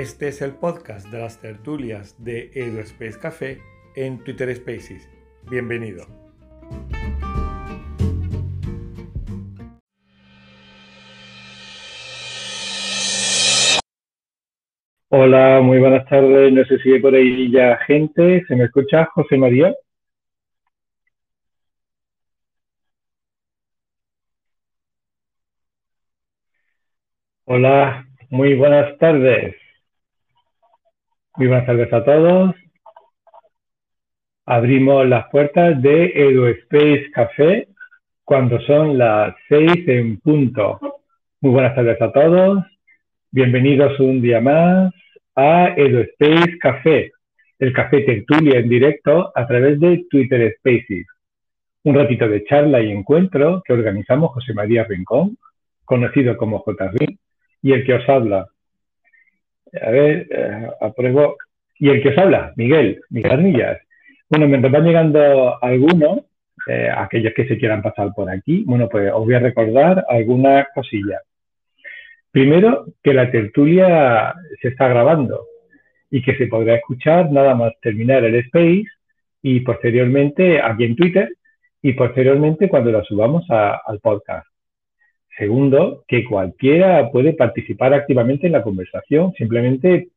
Este es el podcast de las tertulias de EduSpace Café en Twitter Spaces. Bienvenido. Hola, muy buenas tardes. No sé si hay por ahí ya gente. ¿Se me escucha, José María? Hola, muy buenas tardes. Muy buenas tardes a todos. Abrimos las puertas de EduSpace Café cuando son las seis en punto. Muy buenas tardes a todos. Bienvenidos un día más a EduSpace Café, el café tertulia en directo a través de Twitter Spaces. Un ratito de charla y encuentro que organizamos José María Rincón, conocido como JRIN, y el que os habla. A ver, eh, apruebo. Y el que os habla, Miguel, Miguel Arnillas. Bueno, mientras van llegando algunos, eh, aquellos que se quieran pasar por aquí, bueno, pues os voy a recordar algunas cosillas. Primero, que la tertulia se está grabando y que se podrá escuchar nada más terminar el space y posteriormente aquí en Twitter y posteriormente cuando la subamos al podcast. Segundo, que cualquiera puede participar activamente en la conversación, simplemente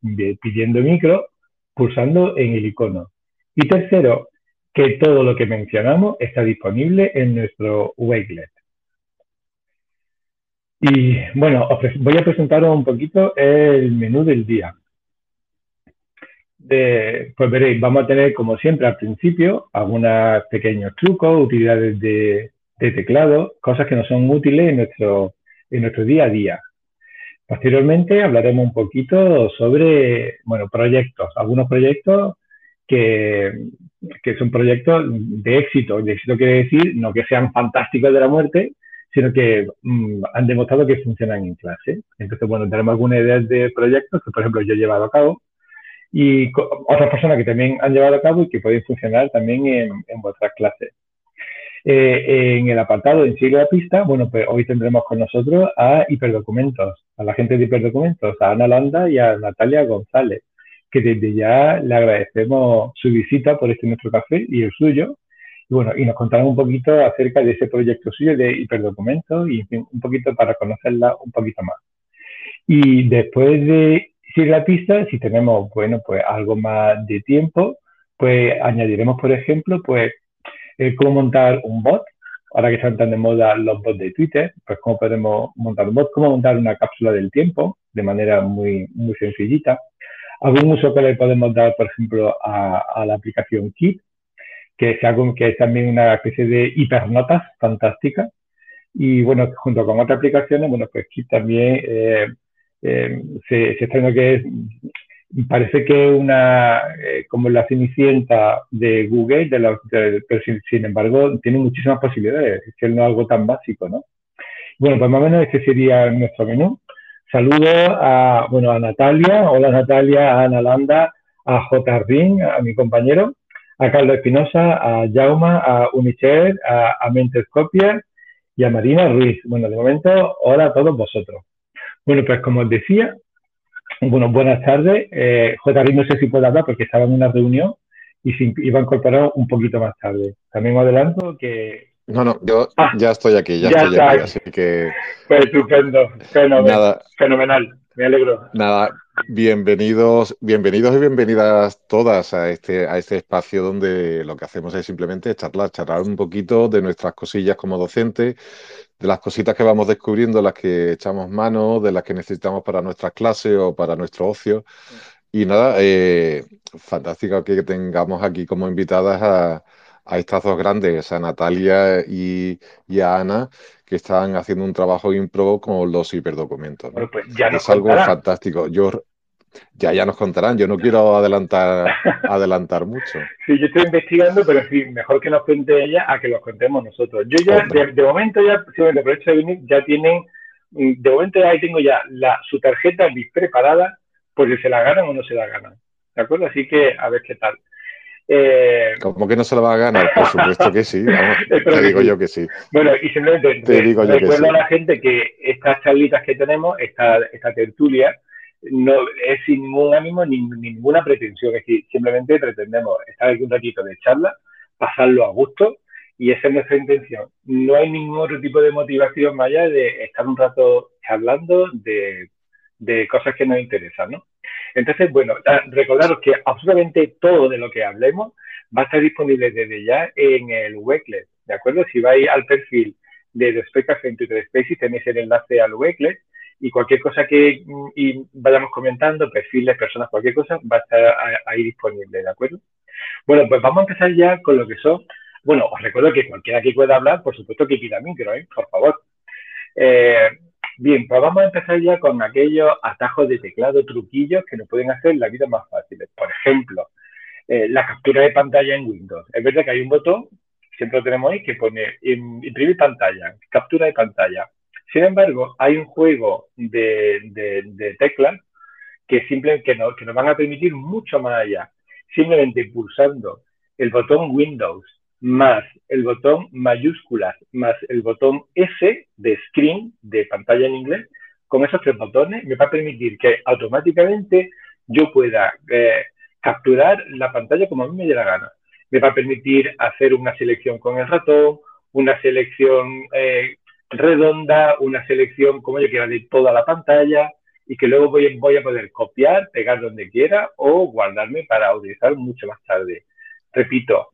pidiendo micro, pulsando en el icono. Y tercero, que todo lo que mencionamos está disponible en nuestro Wakelet. Y bueno, voy a presentaros un poquito el menú del día. pues veréis, vamos a tener como siempre al principio algunos pequeños trucos, utilidades de, de teclado, cosas que nos son útiles en nuestro, en nuestro día a día. Posteriormente hablaremos un poquito sobre, bueno, proyectos, algunos proyectos que, que son proyectos de éxito. De éxito quiere decir no que sean fantásticos de la muerte, sino que mm, han demostrado que funcionan en clase. Entonces, bueno, tenemos algunas ideas de proyectos que, por ejemplo, yo he llevado a cabo y otras personas que también han llevado a cabo y que pueden funcionar también en, en vuestras clases. Eh, en el apartado en Sigue la Pista, bueno, pues hoy tendremos con nosotros a Hiperdocumentos, a la gente de Hiperdocumentos, a Ana Landa y a Natalia González, que desde ya le agradecemos su visita por este nuestro café y el suyo. Y bueno, y nos contarán un poquito acerca de ese proyecto suyo de Hiperdocumentos y un poquito para conocerla un poquito más. Y después de Sigue la Pista, si tenemos, bueno, pues algo más de tiempo, pues añadiremos, por ejemplo, pues eh, cómo montar un bot, ahora que están tan de moda los bots de Twitter, pues cómo podemos montar un bot, cómo montar una cápsula del tiempo de manera muy, muy sencillita. Algún uso que le podemos dar, por ejemplo, a, la aplicación Kit, que algo, que es también una especie de hipernotas fantástica. Y bueno, junto con otras aplicaciones, bueno, pues Kit también eh, eh, se, se está que es parece que una, eh, como la cenicienta de Google, de la, pero sin, embargo tiene muchísimas posibilidades, es que no es algo tan básico, ¿no? Bueno, pues más o menos este sería nuestro menú. Saludo a, bueno, a Natalia, hola Natalia, a Ana Landa, a J. Ring, a mi compañero, a Carlos Espinosa, a Jauma, a Unicher, a, a Mentes y a Marina Ruiz. Bueno, de momento, hola a todos vosotros. Bueno, pues como os decía, bueno, buenas tardes. Eh, no sé si puede hablar porque estaba en una reunión y se iba a incorporar un poquito más tarde. También adelanto que... No, no, yo ah, ya estoy aquí, ya, estoy aquí, así que... Pues estupendo, fenomenal, fenomenal, me alegro. Nada, bienvenidos, bienvenidos y bienvenidas todas a este, a este espacio donde lo que hacemos es simplemente charlar, charlar un poquito de nuestras cosillas como docentes, de las cositas que vamos descubriendo, las que echamos mano, de las que necesitamos para nuestras clases o para nuestro ocio. Y nada, eh, fantástico que tengamos aquí como invitadas a, estas dos grandes, a Natalia y, a Ana, que están haciendo un trabajo impro con los hiperdocumentos. Pues ya es algo fantástico. Yo ya, ya nos contarán. Yo no quiero adelantar, adelantar mucho. Sí, yo estoy investigando, pero sí, mejor que nos cuente ella a que los contemos nosotros. Yo ya, de, momento ya, si me aprovecho de venir, ya tienen, mm, de momento ahí tengo ya la, su tarjeta preparada, por si se la ganan o no se la ganan. ¿De acuerdo? Así que a ver qué tal. Eh... ¿Cómo que no se la va a ganar? Por supuesto que sí. te digo yo que sí. Bueno, y simplemente te recuerdo a la gente que estas charlitas que tenemos, esta, esta tertulia, no es sin ningún ánimo ni, ninguna pretensión, es decir, simplemente pretendemos estar aquí un ratito de charla, pasarlo a gusto y esa es nuestra intención. No hay ningún otro tipo de motivación más allá de estar un rato charlando de, de cosas que nos interesan, ¿no? Entonces, bueno, ah, recordaros que absolutamente todo de lo que hablemos va a estar disponible desde ya en el Wecklet, ¿de acuerdo? Si vais al perfil de Despecas en Twitter Spaces, tenéis el enlace al Wecklet y cualquier cosa que mm, y vayamos comentando, perfiles, personas, cualquier cosa, va a estar ahí disponible, ¿de acuerdo? Bueno, pues vamos a empezar ya con lo que son. Bueno, os recuerdo que cualquiera que pueda hablar, por supuesto que pida micro, ¿eh? por favor. Eh, bien, pues vamos a empezar ya con aquellos atajos de teclado, truquillos que nos pueden hacer la vida más fácil. Por ejemplo, eh, la captura de pantalla en Windows. Es verdad que hay un botón, siempre lo tenemos ahí, que pone imprimir pantalla, captura de pantalla. Sin embargo, hay un juego de, teclas que, simple, que, no, que nos van a permitir mucho más allá. Simplemente pulsando el botón Windows más el botón mayúsculas más el botón S de screen, de pantalla en inglés, con esos tres botones me va a permitir que automáticamente yo pueda eh, capturar la pantalla como a mí me dé la gana. Me va a permitir hacer una selección con el ratón, una selección eh, redonda, una selección como yo quiera de toda la pantalla y que luego voy, voy a poder copiar, pegar donde quiera o guardarme para utilizar mucho más tarde. Repito.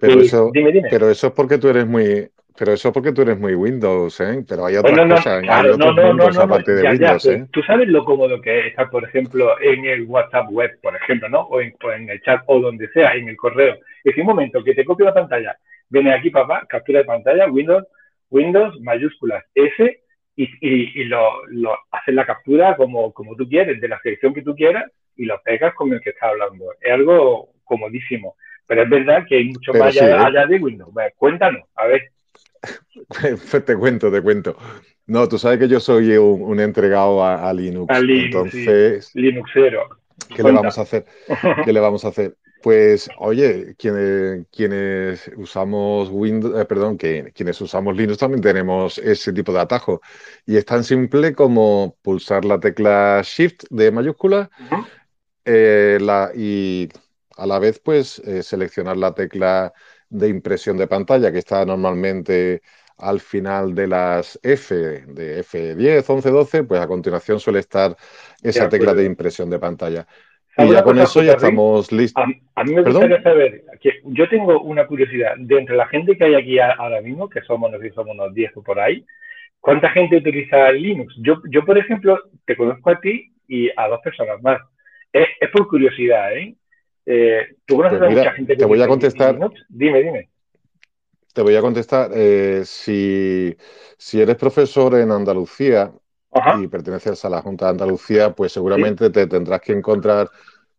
Pero, eso, pero eso es porque tú eres muy, pero eso es porque tú eres muy Windows, ¿eh? Pero hay otras cosas, hay otros mundos aparte de Windows, ¿eh? Tú sabes lo cómodo que es estar, por ejemplo, en el WhatsApp web, por ejemplo, ¿no? O en, en el chat o donde sea, en el correo. Es un momento que te copio la pantalla, viene aquí, papá, captura de pantalla, Windows, Windows, mayúsculas, S, y, y, lo, lo, haces la captura como, como tú quieres, de la selección que tú quieras, y lo pegas con el que está hablando. Es algo comodísimo. Pero es verdad que hay mucho más ¿eh? allá, de Windows. cuéntanos, a ver. te cuento, te cuento. No, tú sabes que yo soy un, entregado a, Linux. A Linux. Entonces, Linuxero. ¿Qué le vamos a hacer? ¿Qué le vamos a hacer? Pues, oye, quienes, quienes usamos Windows, eh, perdón, que quienes usamos Linux también tenemos ese tipo de atajo. Y es tan simple como pulsar la tecla Shift de mayúscula eh, la, y a la vez, pues, eh, seleccionar la tecla de impresión de pantalla que está normalmente al final de las F, de F10, 11, 12, pues a continuación suele estar esa tecla de impresión de pantalla. Y ya con eso ya estamos listos. A, mí me gustaría saber, que yo tengo una curiosidad, de entre la gente que hay aquí ahora mismo, que somos, no sé si somos unos 10 o por ahí, ¿cuánta gente utiliza Linux? Yo, yo, por ejemplo, te conozco a ti y a dos personas más. Es, por curiosidad, ¿eh? Eh tú conoces pues a mucha gente que Te voy a contestar. Dime, dime. Te voy a contestar. Eh, si, si eres profesor en Andalucía, y perteneces a la Junta de Andalucía, pues seguramente te tendrás que encontrar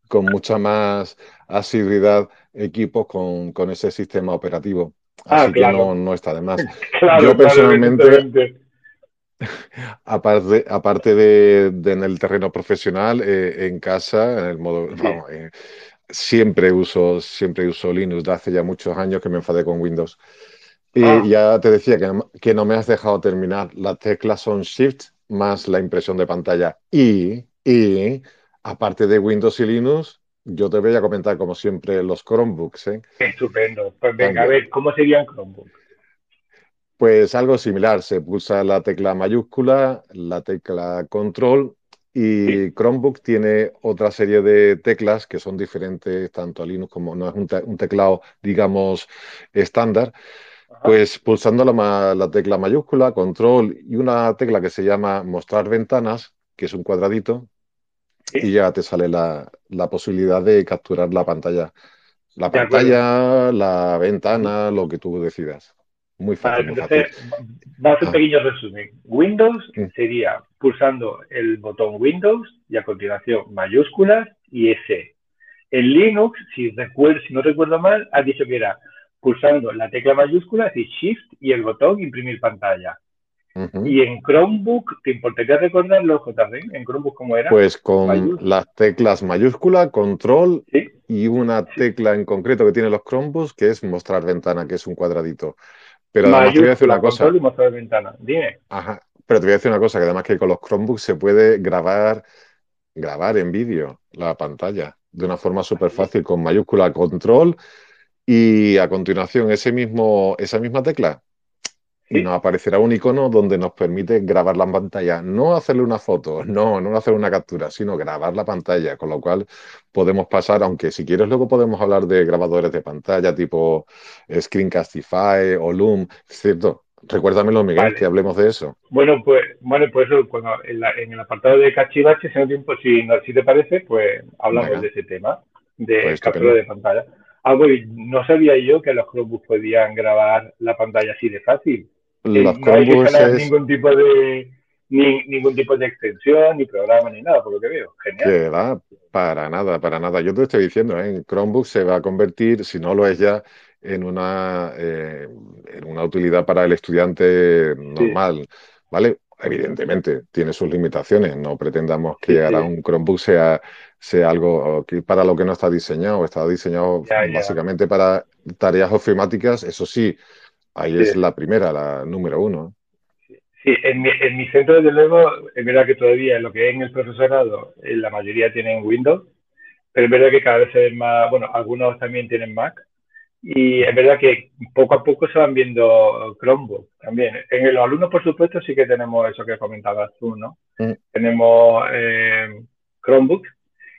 con mucha más asiduidad equipos con, ese sistema operativo. Ah, Así que no, está de más. Yo personalmente, aparte, aparte de, en el terreno profesional, eh, en casa, en el modo, eh, siempre uso, siempre uso Linux, de hace ya muchos años que me enfadé con Windows. Y ah. ya te decía que que no me has dejado terminar. Las teclas son Shift, más la impresión de pantalla. Y, y aparte de Windows y Linux, yo te voy a comentar, como siempre, los Chromebooks. ¿eh? Estupendo. Pues venga, a ver, ¿cómo serían Chromebooks? Pues algo similar. Se pulsa la tecla mayúscula, la tecla control y Chromebook tiene otra serie de teclas que son diferentes tanto a Linux como no es un teclado, digamos, estándar. Pues pulsando la, tecla mayúscula, control y una tecla que se llama mostrar ventanas, que es un cuadradito, y ya te sale la, posibilidad de capturar la pantalla. La pantalla, la ventana, lo que tú decidas. Muy fácil. entonces, vamos a hacer un pequeño resumen. Windows sería pulsando el botón Windows y a continuación mayúsculas y S. En Linux, si, recuerdo, si no recuerdo mal, has dicho que era pulsando la tecla mayúscula, y Shift y el botón imprimir pantalla. Y en Chromebook, ¿te importaría recordarlo, JC? ¿En Chromebook cómo era? Pues con las teclas mayúscula, control y una tecla en concreto que tiene los Chromebooks, que es mostrar ventana, que es un cuadradito. Pero además te voy a decir una cosa. Y mostrar ventana. Dime. Ajá. Pero te voy a decir una cosa, que además que con los Chromebooks se puede grabar grabar en vídeo la pantalla de una forma súper fácil con mayúscula control y a continuación ese mismo, esa misma tecla y nos aparecerá un icono donde nos permite grabar la pantalla, no hacerle una foto, no, no hacer una captura, sino grabar la pantalla, con lo cual podemos pasar, aunque si quieres luego podemos hablar de grabadores de pantalla tipo Screencastify o Loom, ¿cierto? Recuérdamelo, Miguel, que hablemos de eso. Bueno, pues, bueno, pues cuando en, el apartado de cachivache, si, no, si, si te parece, pues hablamos de ese tema, de pues captura de pantalla. Ah, no sabía yo que los Chromebooks podían grabar la pantalla así de fácil. Los no hay que ningún tipo de ningún tipo de extensión, ni programa, ni nada, por lo que veo. Genial. Que va, para nada, para nada. Yo te estoy diciendo, ¿eh? Chromebook se va a convertir, si no lo es ya, en una, eh, en una utilidad para el estudiante normal, ¿vale? Evidentemente, tiene sus limitaciones. No pretendamos que ahora un Chromebook sea, sea algo que para lo que no está diseñado. Está diseñado básicamente para tareas ofimáticas, eso sí, Ahí es la primera, la número uno. Sí, en mi, en mi, centro, desde luego, es verdad que todavía lo que es en el profesorado, eh, la mayoría tienen Windows, pero es verdad que cada vez es más, bueno, algunos también tienen Mac, y es verdad que poco a poco se van viendo Chromebook también. En los alumnos, por supuesto, sí que tenemos eso que comentabas tú, ¿no? Mm. Tenemos eh, Chromebook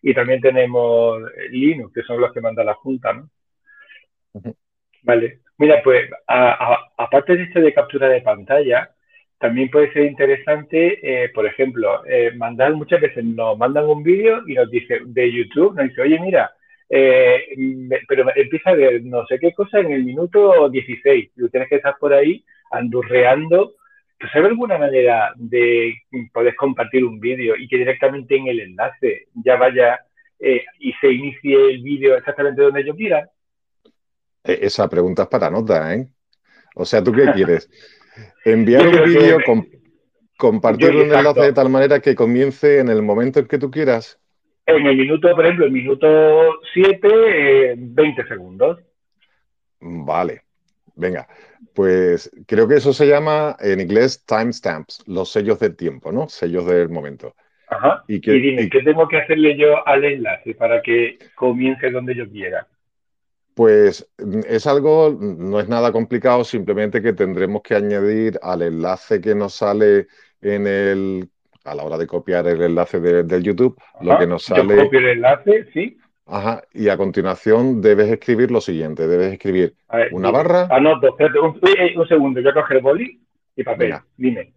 y también tenemos Linux, que son los que manda la Junta, ¿no? Vale. Mira, pues aparte de esto de captura de pantalla, también puede ser interesante, eh, por ejemplo, eh, mandar muchas veces nos mandan un vídeo y nos dice de YouTube, nos dice, oye, mira, eh, pero empieza de no sé qué cosa en el minuto 16, tú tienes que estar por ahí andurreando. ¿Tú sabes alguna manera de poder compartir un vídeo y que directamente en el enlace ya vaya y se inicie el vídeo exactamente donde yo quiera? E, esa pregunta es para nota, ¿eh? O sea, ¿tú qué quieres? ¿Enviar un vídeo, compartir un enlace de tal manera que comience en el momento en que tú quieras? En el minuto, por ejemplo, el minuto 7, 20 eh, segundos. Vale, venga. Pues creo que eso se llama en inglés timestamps, los sellos del tiempo, ¿no? Sellos del momento. Ajá. Y, dime, ¿qué tengo que hacerle yo al enlace para que comience donde yo quiera? Pues mm, es algo, no es nada complicado, simplemente que tendremos que añadir al enlace que nos sale en el, a la hora de copiar el enlace del YouTube, lo que nos sale. Yo copio el enlace, sí. Ajá, y a continuación debes escribir lo siguiente: debes escribir una barra. Anoto, un, un, segundo, voy a coger boli y papel. Dime.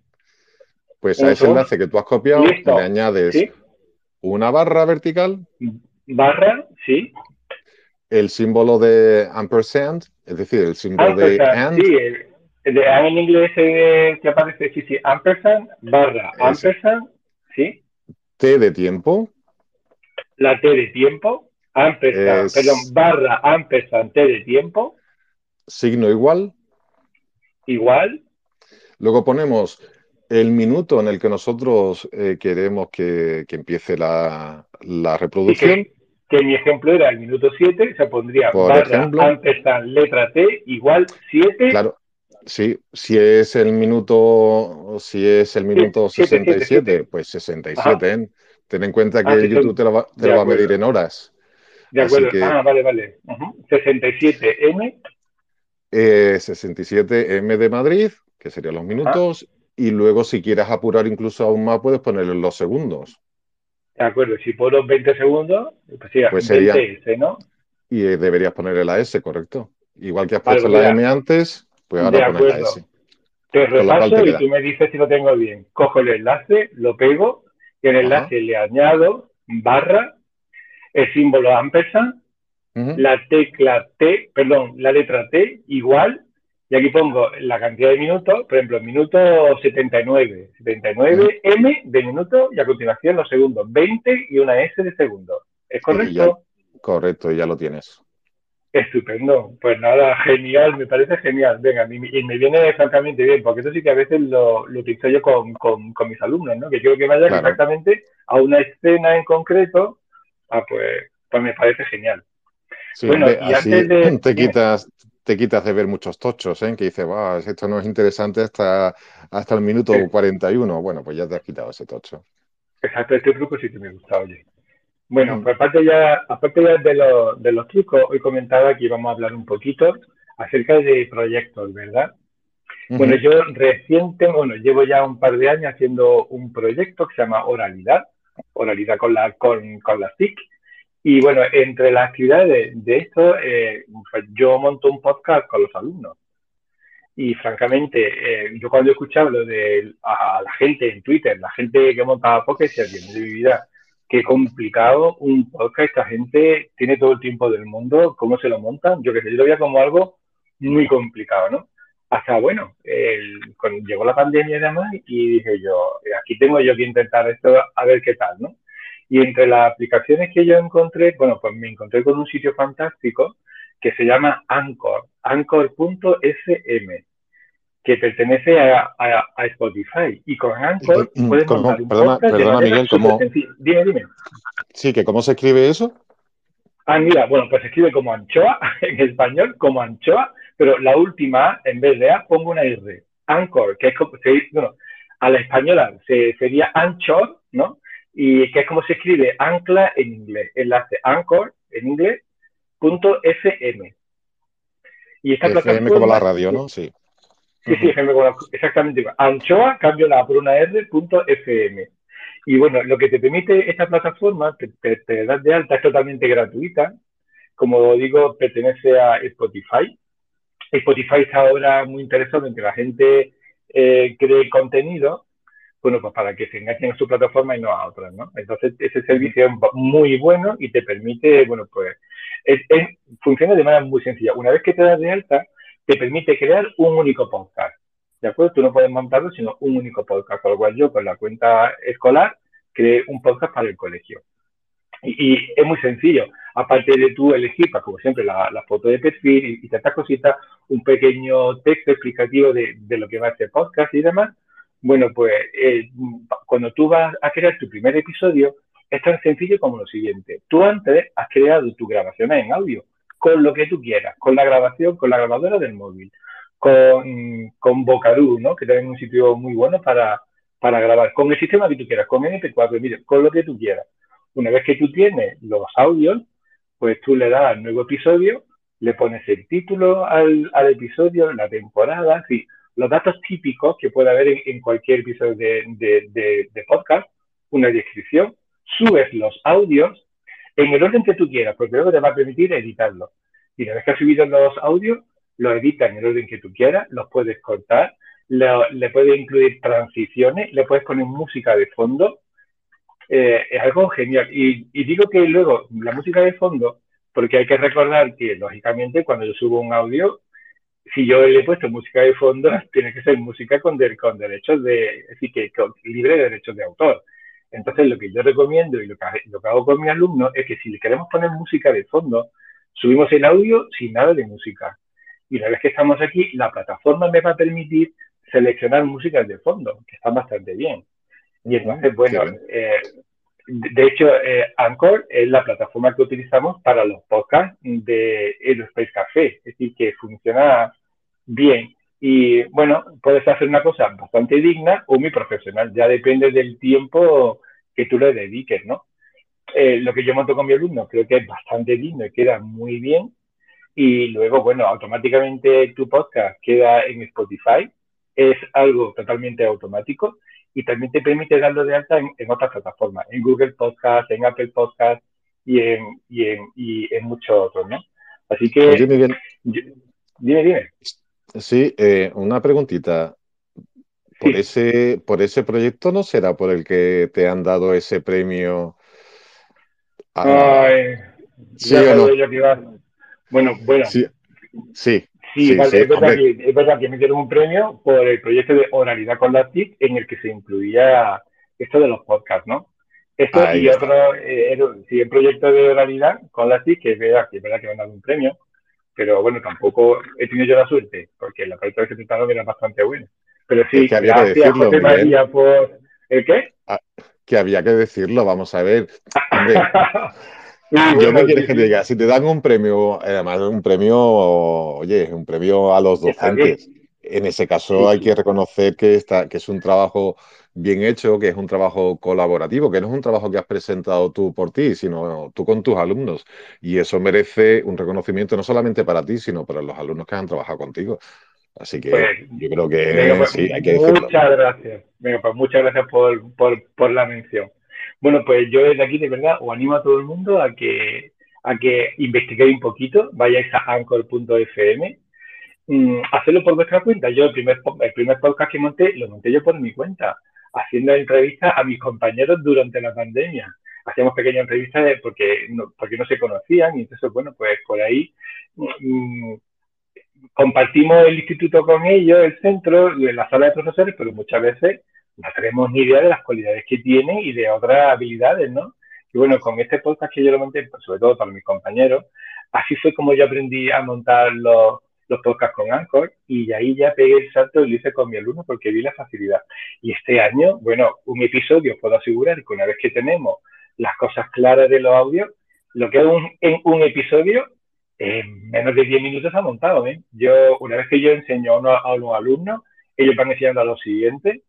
Pues a ese enlace que tú has copiado le añades una barra vertical. Barra, sí el símbolo de ampersand, es decir, el símbolo de and. Sí, el, de and en inglés eh, que aparece, sí, sí, ampersand, barra, ampersand, sí. T de tiempo. La T de tiempo, ampersand, perdón, barra, ampersand, T de tiempo. Signo igual. Igual. Luego ponemos el minuto en el que nosotros eh, queremos que, que empiece la, la reproducción que mi ejemplo era el minuto 7, se pondría Por barra ejemplo, letra T igual 7. Claro, sí, si es el minuto, si es el minuto 67, pues 67. ¿eh? Ten en cuenta que ah, YouTube te lo, va, te va, a medir en horas. De acuerdo, ah, vale, vale. 67M. Eh, 67M de Madrid, que serían los minutos, y luego si quieres apurar incluso aún más, puedes ponerlo en los segundos. De acuerdo, si pongo 20 segundos, pues, sí, pues sería, 20 S, ¿no? Y eh, deberías poner la S, correcto. Igual que has puesto la M antes, pues ahora pones la S. Te repaso y tú me dices si lo tengo bien. Cojo el enlace, lo pego, y el enlace le añado barra, el símbolo ampersand, la tecla T, perdón, la letra T igual y aquí pongo la cantidad de minutos, por ejemplo, minuto 79, 79 M de minuto y a continuación los segundos, 20 y una S de segundo. ¿Es correcto? correcto, ya lo tienes. Estupendo. Pues nada, genial, me parece genial. Venga, y me viene francamente bien, porque eso sí que a veces lo, lo utilizo yo con, mis alumnos, ¿no? Que quiero que vayan exactamente a una escena en concreto, ah, pues, pues me parece genial. bueno, y antes de... Te quitas, te quitas de ver muchos tochos, ¿eh? que dices, esto no es interesante hasta, hasta el minuto 41. Bueno, pues ya te has quitado ese tocho. Exacto, este truco sí que me gusta, oye. Bueno, pues aparte ya, aparte ya de, los, de los trucos, hoy comentaba que íbamos a hablar un poquito acerca de proyectos, ¿verdad? Bueno, yo reciente, bueno, llevo ya un par de años haciendo un proyecto que se llama Oralidad, Oralidad con, la, con, con las TIC. Y bueno, entre las actividades de, esto, eh, pues yo monto un podcast con los alumnos. Y francamente, eh, yo cuando he escuchado lo de a la gente en Twitter, la gente que montaba podcast, decía, de mi vida, complicado un podcast, esta gente tiene todo el tiempo del mundo, ¿cómo se lo montan? Yo que sé, yo lo veía como algo muy complicado, ¿no? Hasta, bueno, cuando llegó la pandemia y demás, y dije yo, aquí tengo yo que intentar esto a ver qué tal, ¿no? Y entre las aplicaciones que yo encontré, bueno, pues me encontré con un sitio fantástico que se llama Anchor, anchor.fm, que pertenece a, Spotify. Y con Anchor puedes montar un perdona, perdona Miguel, ¿cómo? Dime, dime. Sí, que ¿cómo se escribe eso? Ah, mira, bueno, pues se escribe como anchoa en español, como anchoa, pero la última, en vez de A, pongo una R. Anchor, que es como, bueno, a la española se, sería anchor, ¿no? Y que es como se escribe ancla en inglés. Enlace anchor en inglés, punto FM. Y esta FM como la radio, ¿no? Sí. Sí, sí, FM como la, exactamente. Anchoa, cambio la por una R, punto FM. Y bueno, lo que te permite esta plataforma, te, te, das de alta, es totalmente gratuita. Como digo, pertenece a Spotify. Spotify está ahora muy interesado en que la gente eh, cree contenido, bueno, pues para que se enganchen a su plataforma y no a otras, ¿no? Entonces, ese servicio es muy bueno y te permite, bueno, pues, funciona de manera muy sencilla. Una vez que te das de alta, te permite crear un único podcast. ¿De acuerdo? Tú no puedes montarlo, sino un único podcast. Con lo cual yo, con la cuenta escolar, creé un podcast para el colegio. Y, es muy sencillo. Aparte de tú elegir, como siempre, la, foto de perfil y, tantas cositas, un pequeño texto explicativo de, lo que va a ser podcast y demás. Bueno, pues eh, cuando tú vas a crear tu primer episodio, es tan sencillo como lo siguiente. Tú antes has creado tu grabación en audio con lo que tú quieras, con la grabación, con la grabadora del móvil, con, con Vocadoo, ¿no? que también es un sitio muy bueno para, para grabar, con el sistema que tú quieras, con MP4, con lo que tú quieras. Una vez que tú tienes los audios, pues tú le das al nuevo episodio, le pones el título al, al episodio, la temporada, los datos típicos que puede haber en, cualquier episodio de, de, de, podcast, una descripción, subes los audios en el orden que tú quieras, porque luego te va a permitir editarlos. Y una vez que has subido los audios, los editas en el orden que tú quieras, los puedes cortar, le puedes incluir transiciones, le puedes poner música de fondo, eh, es algo genial. Y, digo que luego la música de fondo, porque hay que recordar que, lógicamente, cuando yo subo un audio, si yo le he puesto música de fondo, tiene que ser música con, derechos de, decir, que libre de derechos de autor. Entonces, lo que yo recomiendo y lo que, lo que hago con mi alumno es que si le queremos poner música de fondo, subimos el audio sin nada de música. Y una vez que estamos aquí, la plataforma me va a permitir seleccionar músicas de fondo, que están bastante bien. Y entonces, bueno, eh, de hecho, eh, Anchor es la plataforma que utilizamos para los podcasts de Aerospace Café, es decir, que funciona bien. Y bueno, puedes hacer una cosa bastante digna o muy profesional, ya depende del tiempo que tú le dediques, ¿no? Eh, lo que yo monto con mi alumno creo que es bastante digno y queda muy bien. Y luego, bueno, automáticamente tu podcast queda en Spotify, es algo totalmente automático y también te permite darlo de alta en, otras plataformas, en Google Podcast, en Apple Podcast y en, y en, y en muchos otros, ¿no? Así que... dime, dime. Sí, eh, una preguntita. Por, ese, ¿Por ese proyecto no será por el que te han dado ese premio? Ay, ¿Sí Bueno, bueno. Sí, sí. Sí, vale, es, verdad que, es, verdad que, me dieron un premio por el proyecto de oralidad con las TIC en el que se incluía esto de los podcasts, ¿no? Esto y otro, eh, sí, el proyecto de oralidad con las TIC, que es verdad que, es verdad que me han dado un premio, pero bueno, tampoco he tenido yo la suerte, porque la proyecto que se trataron era bastante buena. Pero sí, que había que decirlo, José María por... ¿El qué? Ah, que había que decirlo, vamos a ver. Yo no quiero que te diga, si te dan un premio, además un premio, oye, un premio a los docentes. En ese caso hay que reconocer que, está, que es un trabajo bien hecho, que es un trabajo colaborativo, que no es un trabajo que has presentado tú por ti, sino tú con tus alumnos. Y eso merece un reconocimiento no solamente para ti, sino para los alumnos que han trabajado contigo. Así que pues, yo creo que pues, sí, hay que decirlo. Muchas gracias. Venga, pues muchas gracias por, por, por, la mención. Bueno, pues yo desde aquí de verdad os animo a todo el mundo a que, a que investiguéis un poquito, vayáis a anchor.fm, mmm, hacerlo por vuestra cuenta. Yo el primer, el primer podcast que monté, lo monté yo por mi cuenta, haciendo entrevistas a mis compañeros durante la pandemia. Hacíamos pequeñas entrevistas porque no, porque no se conocían y entonces, bueno, pues por ahí mmm, compartimos el instituto con ellos, el centro, en la sala de profesores, pero muchas veces no tenemos ni idea de las cualidades que tienen y de otras habilidades, ¿no? Y bueno, con este podcast que yo lo monté, sobre todo para mis compañeros, así fue como yo aprendí a montar los, los podcasts con Anchor y ahí ya pegué el salto y lo hice con mi alumno porque vi la facilidad. Y este año, bueno, un episodio, puedo asegurar que una vez que tenemos las cosas claras de los audios, lo que es un, en un episodio en menos de 10 minutos ha montado. ¿eh? Yo, una vez que yo enseño a unos, alumnos, ellos van enseñando a los siguientes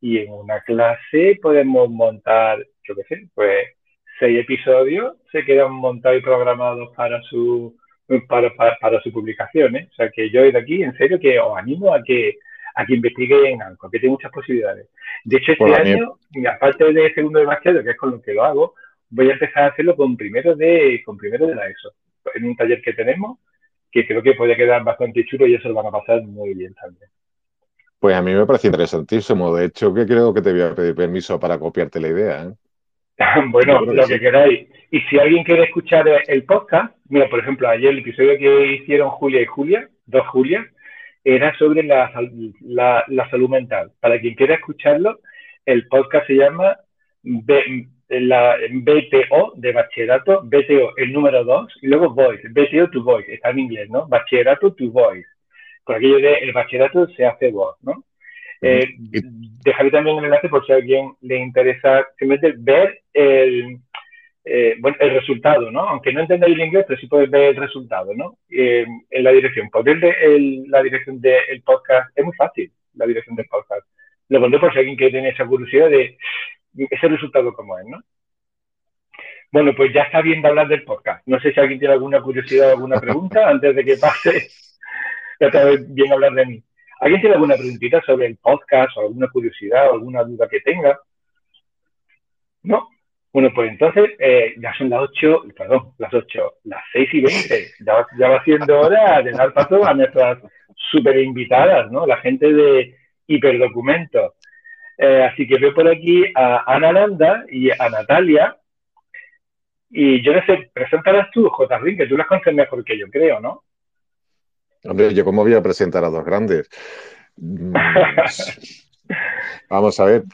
y en una clase podemos montar, yo qué sé, pues seis episodios se quedan montados y programados para su para, para, su publicación. ¿eh? O sea que yo desde aquí, en serio, que os animo a que a que investigue en Anchor, que tiene muchas posibilidades. De hecho, este año, aparte de segundo de bachillerato, que es con lo que lo hago, voy a empezar a hacerlo con primero de, con primero de la ESO en un taller que tenemos, que creo que puede quedar bastante chulo y eso lo van a pasar muy bien también. Pues a mí me parece interesantísimo. De hecho, que creo que te voy a pedir permiso para copiarte la idea. ¿eh? bueno, lo que queráis. Y si alguien quiere escuchar el podcast, mira, por ejemplo, ayer el episodio que hicieron Julia y Julia, dos Julias, era sobre la, la salud mental. Para quien quiera escucharlo, el podcast se llama la BTO de bachillerato, BTO el número 2 y luego voice, BTO to voice, está en inglés, ¿no? Bachillerato to voice. Por aquello de el bachillerato se hace voz, ¿no? Eh, dejaré también el enlace por si a alguien le interesa simplemente ver el, eh, bueno, el resultado, ¿no? Aunque no entendáis el inglés, pero sí podéis ver el resultado, ¿no? Eh, en la dirección. Poner la dirección del podcast es muy fácil, la dirección del podcast. Lo pondré por si alguien que tiene esa curiosidad de ese resultado como es, ¿no? Bueno, pues ya está bien de hablar del podcast. No sé si alguien tiene alguna curiosidad o alguna pregunta antes de que pase. Ya está bien hablar de mí. ¿Alguien tiene alguna preguntita sobre el podcast o alguna curiosidad o alguna duda que tenga? ¿No? Bueno, pues entonces eh, ya son las 8, perdón, las 8, las 6 y 20. Ya, va siendo hora de dar paso a nuestras super invitadas, ¿no? La gente de Hiperdocumentos. Eh, así que veo por aquí a Ana Landa y a Natalia. Y yo no sé, tú, J. Ring, que tú las conoces mejor que yo, creo, ¿no? Hombre, yo cómo voy a presentar a dos grandes. Vamos a ver,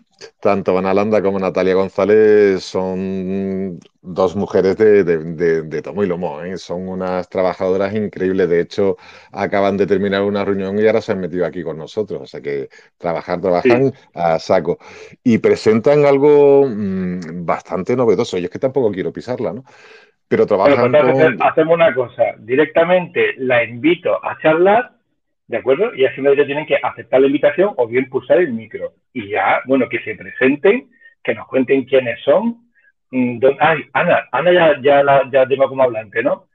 tanto Vanalanda como Natalia González son dos mujeres de, tomo y lomo, ¿eh? son unas trabajadoras increíbles. De hecho, acaban de terminar una reunión y ahora se han metido aquí con nosotros. O sea que trabajar, trabajan a saco. Y presentan algo mm, bastante novedoso. Y es que tampoco quiero pisarla, ¿no? Pero trabajan pues, Hacemos una cosa, directamente la invito a charlar ¿De acuerdo? Y así simplemente tienen que aceptar la invitación o bien pulsar el micro. Y ya, bueno, que se presenten, que nos cuenten quiénes son. Mm, ay, Ana, Ana ya, ya, la, ya tengo como hablante, ¿no?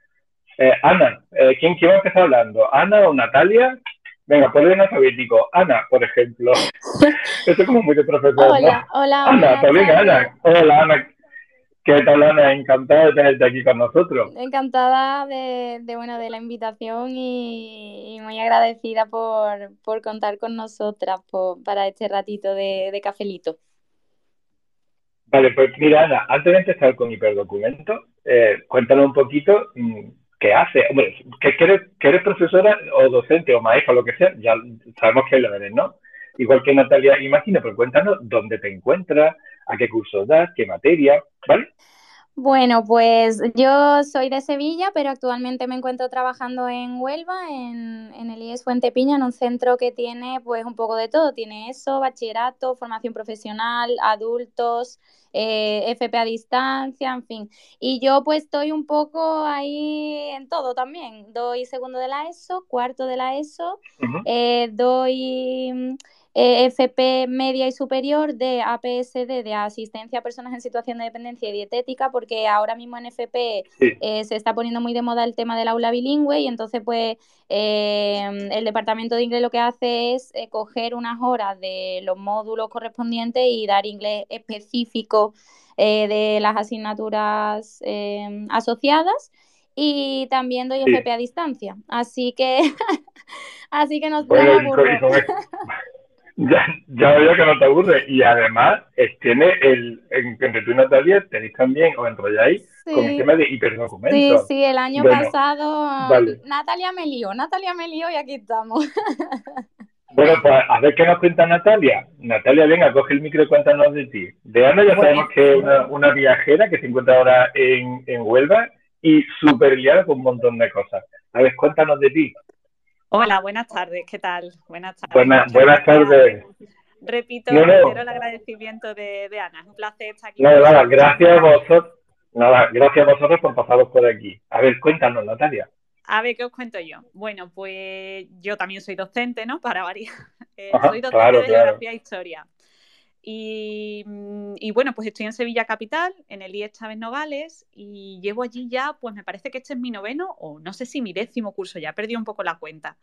Eh, Ana, eh, ¿quién, quiere empezar hablando? ¿Ana o Natalia? Venga, por orden alfabético. Ana, por ejemplo. Esto es como muy de profesor, Hola, hola. Ana, pues venga, Ana. Hola, Ana. ¿Qué tal, Ana? Encantada de tenerte aquí con nosotros. Encantada de, bueno, de la invitación y, muy agradecida por, contar con nosotras para este ratito de, cafelito. Vale, pues mira, Ana, antes de empezar con Hiperdocumento, eh, cuéntanos un poquito mm, qué hace. Hombre, que, eres, eres, profesora o docente o maestra o lo que sea, ya sabemos que lo eres, ¿no? Igual que Natalia Imagina, pero cuéntanos dónde te encuentras, a qué cursos das, qué materia, ¿vale? Bueno, pues yo soy de Sevilla, pero actualmente me encuentro trabajando en Huelva, en, el IES Fuente Piña, en un centro que tiene pues un poco de todo. Tiene eso, bachillerato, formación profesional, adultos, eh, FP a distancia, en fin. Y yo pues estoy un poco ahí en todo también. Doy segundo de la ESO, cuarto de la ESO, eh, doy FP media y superior de APSD, de asistencia a personas en situación de dependencia y dietética, porque ahora mismo en FP eh, se está poniendo muy de moda el tema del aula bilingüe y entonces pues eh, el departamento de inglés lo que hace es coger unas horas de los módulos correspondientes y dar inglés específico de las asignaturas asociadas y también doy FP a distancia. Así que, así que no, Ya, ya veo que no te aburre. Y además, tiene el, entre tú y Natalia tenéis también, os enrolláis con el tema de hiperdocumentos. Sí, sí, el año pasado Natalia me lió, Natalia me lió y aquí estamos. Bueno, pues a ver qué nos cuenta Natalia. Natalia, venga, coge el micro y cuéntanos de ti. De Ana ya sabemos que es una, viajera que se encuentra ahora en, en Huelva y súper liada con un montón de cosas. A ver, cuéntanos de ti. Hola, buenas tardes, ¿qué tal? Buenas tardes. buenas tardes. Repito, el agradecimiento de, Ana, es un placer estar aquí. Nada, nada, gracias a vosotros. Nada, gracias a vosotros por pasaros por aquí. A ver, cuéntanos, Natalia. A ver, ¿qué os cuento yo? Bueno, pues yo también soy docente, ¿no? Para variar. Eh, soy docente de Geografía e Historia. Mm, y, bueno, pues estoy en Sevilla Capital, en el IES Chávez Novales, y llevo allí ya, pues me parece que este es mi noveno, o no sé si mi décimo curso, ya perdí un poco la cuenta.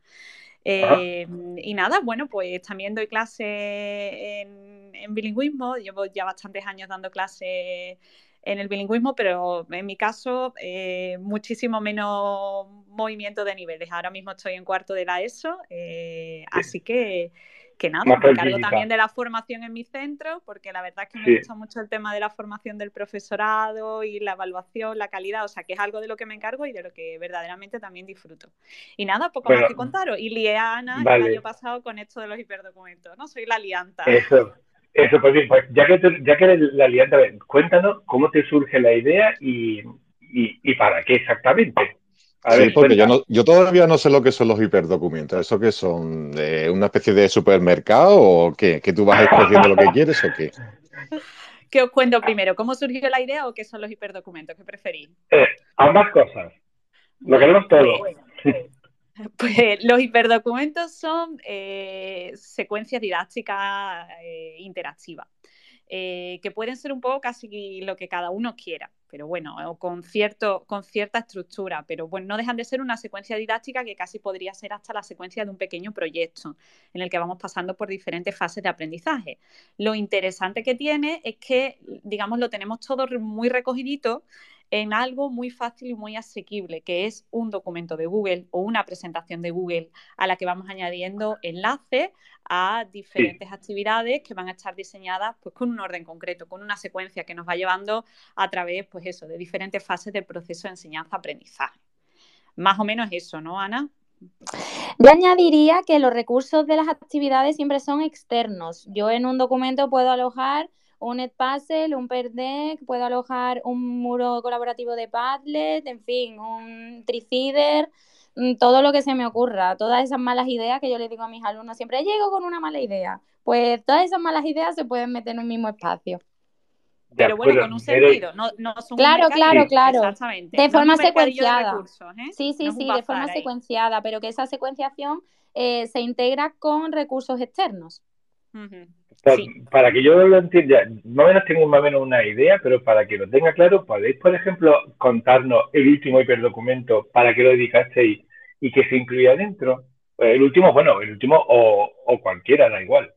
Eh, y nada, bueno, pues también doy clase en, bilingüismo, llevo ya bastantes años dando clase en el bilingüismo, pero en mi caso eh, muchísimo menos movimiento de niveles. Ahora mismo estoy en cuarto de la ESO, eh, así que que nada, me encargo también de la formación en mi centro, porque la verdad es que me gusta mucho el tema de la formación del profesorado y la evaluación, la calidad, o sea, que es algo de lo que me encargo y de lo que verdaderamente también disfruto. Y nada, poco más que contaros. Y lié a Ana el año pasado con esto de los hiperdocumentos, ¿no? Soy la alianta. Eso. Eso, pues bien, pues ya que, ya que eres la alianta, cuéntanos cómo te surge la idea y, y, y para qué exactamente sí, porque yo, no, yo todavía no sé lo que son los hiperdocumentos. ¿Eso qué son? ¿Una especie de supermercado o qué? ¿Que tú vas escogiendo lo que quieres o qué? ¿Qué os cuento primero? ¿Cómo surgió la idea o qué son los hiperdocumentos? ¿Qué preferís? Eh, ambas cosas. Lo queremos todo. Pues los hiperdocumentos son eh, secuencias didácticas eh, interactivas. Eh, que pueden ser un poco casi lo que cada uno quiera, pero bueno, con, cierto, con cierta estructura, pero bueno, no dejan de ser una secuencia didáctica que casi podría ser hasta la secuencia de un pequeño proyecto en el que vamos pasando por diferentes fases de aprendizaje. Lo interesante que tiene es que, digamos, lo tenemos todo muy recogidito en algo muy fácil y muy asequible, que es un documento de Google o una presentación de Google a la que vamos añadiendo enlaces a diferentes actividades que van a estar diseñadas pues, con un orden concreto, con una secuencia que nos va llevando a través pues, eso, de diferentes fases del proceso de enseñanza-aprendizaje. Más o menos eso, ¿no, Ana? Yo añadiría que los recursos de las actividades siempre son externos. Yo en un documento puedo alojar un Edpuzzle, un Perdeck, puedo alojar un muro colaborativo de Padlet, en fin, un Tricider, mm, todo lo que se me ocurra, todas esas malas ideas que yo le digo a mis alumnos, siempre llego con una mala idea, pues todas esas malas ideas se pueden meter en un mismo espacio. Pero bueno, con un sentido, no, son Claro, claro, claro. Exactamente. De forma secuenciada. ¿eh? Sí, sí, sí, de forma secuenciada, pero que esa secuenciación eh, se integra con recursos externos. Para que yo lo entienda, más o menos tengo más o menos una idea, pero para que lo tenga claro, ¿podéis, por ejemplo, contarnos el último hiperdocumento para que lo dedicasteis y que se incluya dentro? Pues el último, bueno, el último o, cualquiera, da igual.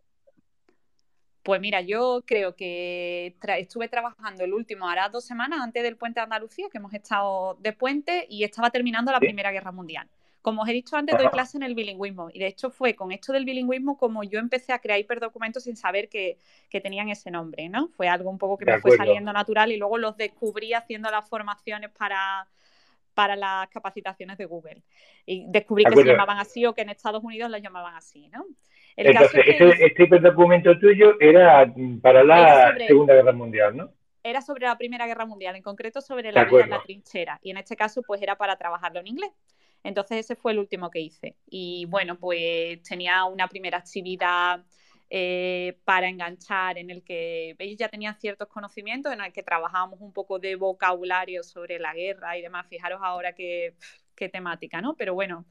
Pues mira, yo creo que estuve trabajando el último, hará dos semanas antes del puente de Andalucía, que hemos estado de puente y estaba terminando la Primera Guerra Mundial. Como os he dicho antes, doy clase en el bilingüismo y de hecho fue con esto del bilingüismo como yo empecé a crear hiperdocumentos sin saber que, tenían ese nombre, ¿no? Fue algo un poco que me fue saliendo natural y luego los descubrí haciendo las formaciones para, para las capacitaciones de Google. Y descubrí que se llamaban así o que en Estados Unidos las llamaban así, ¿no? Entonces, este, hiperdocumento tuyo era para la Segunda Guerra Mundial, ¿no? Era sobre la Primera Guerra Mundial, en concreto sobre la vida en la trinchera. Y en este caso, pues era para trabajarlo en inglés. Entonces ese fue el último que hice. Y bueno, pues tenía una primera actividad eh, para enganchar en el que ellos ya tenían ciertos conocimientos, en el que trabajábamos un poco de vocabulario sobre la guerra y demás. Fijaros ahora que qué temática, ¿no? Pero bueno,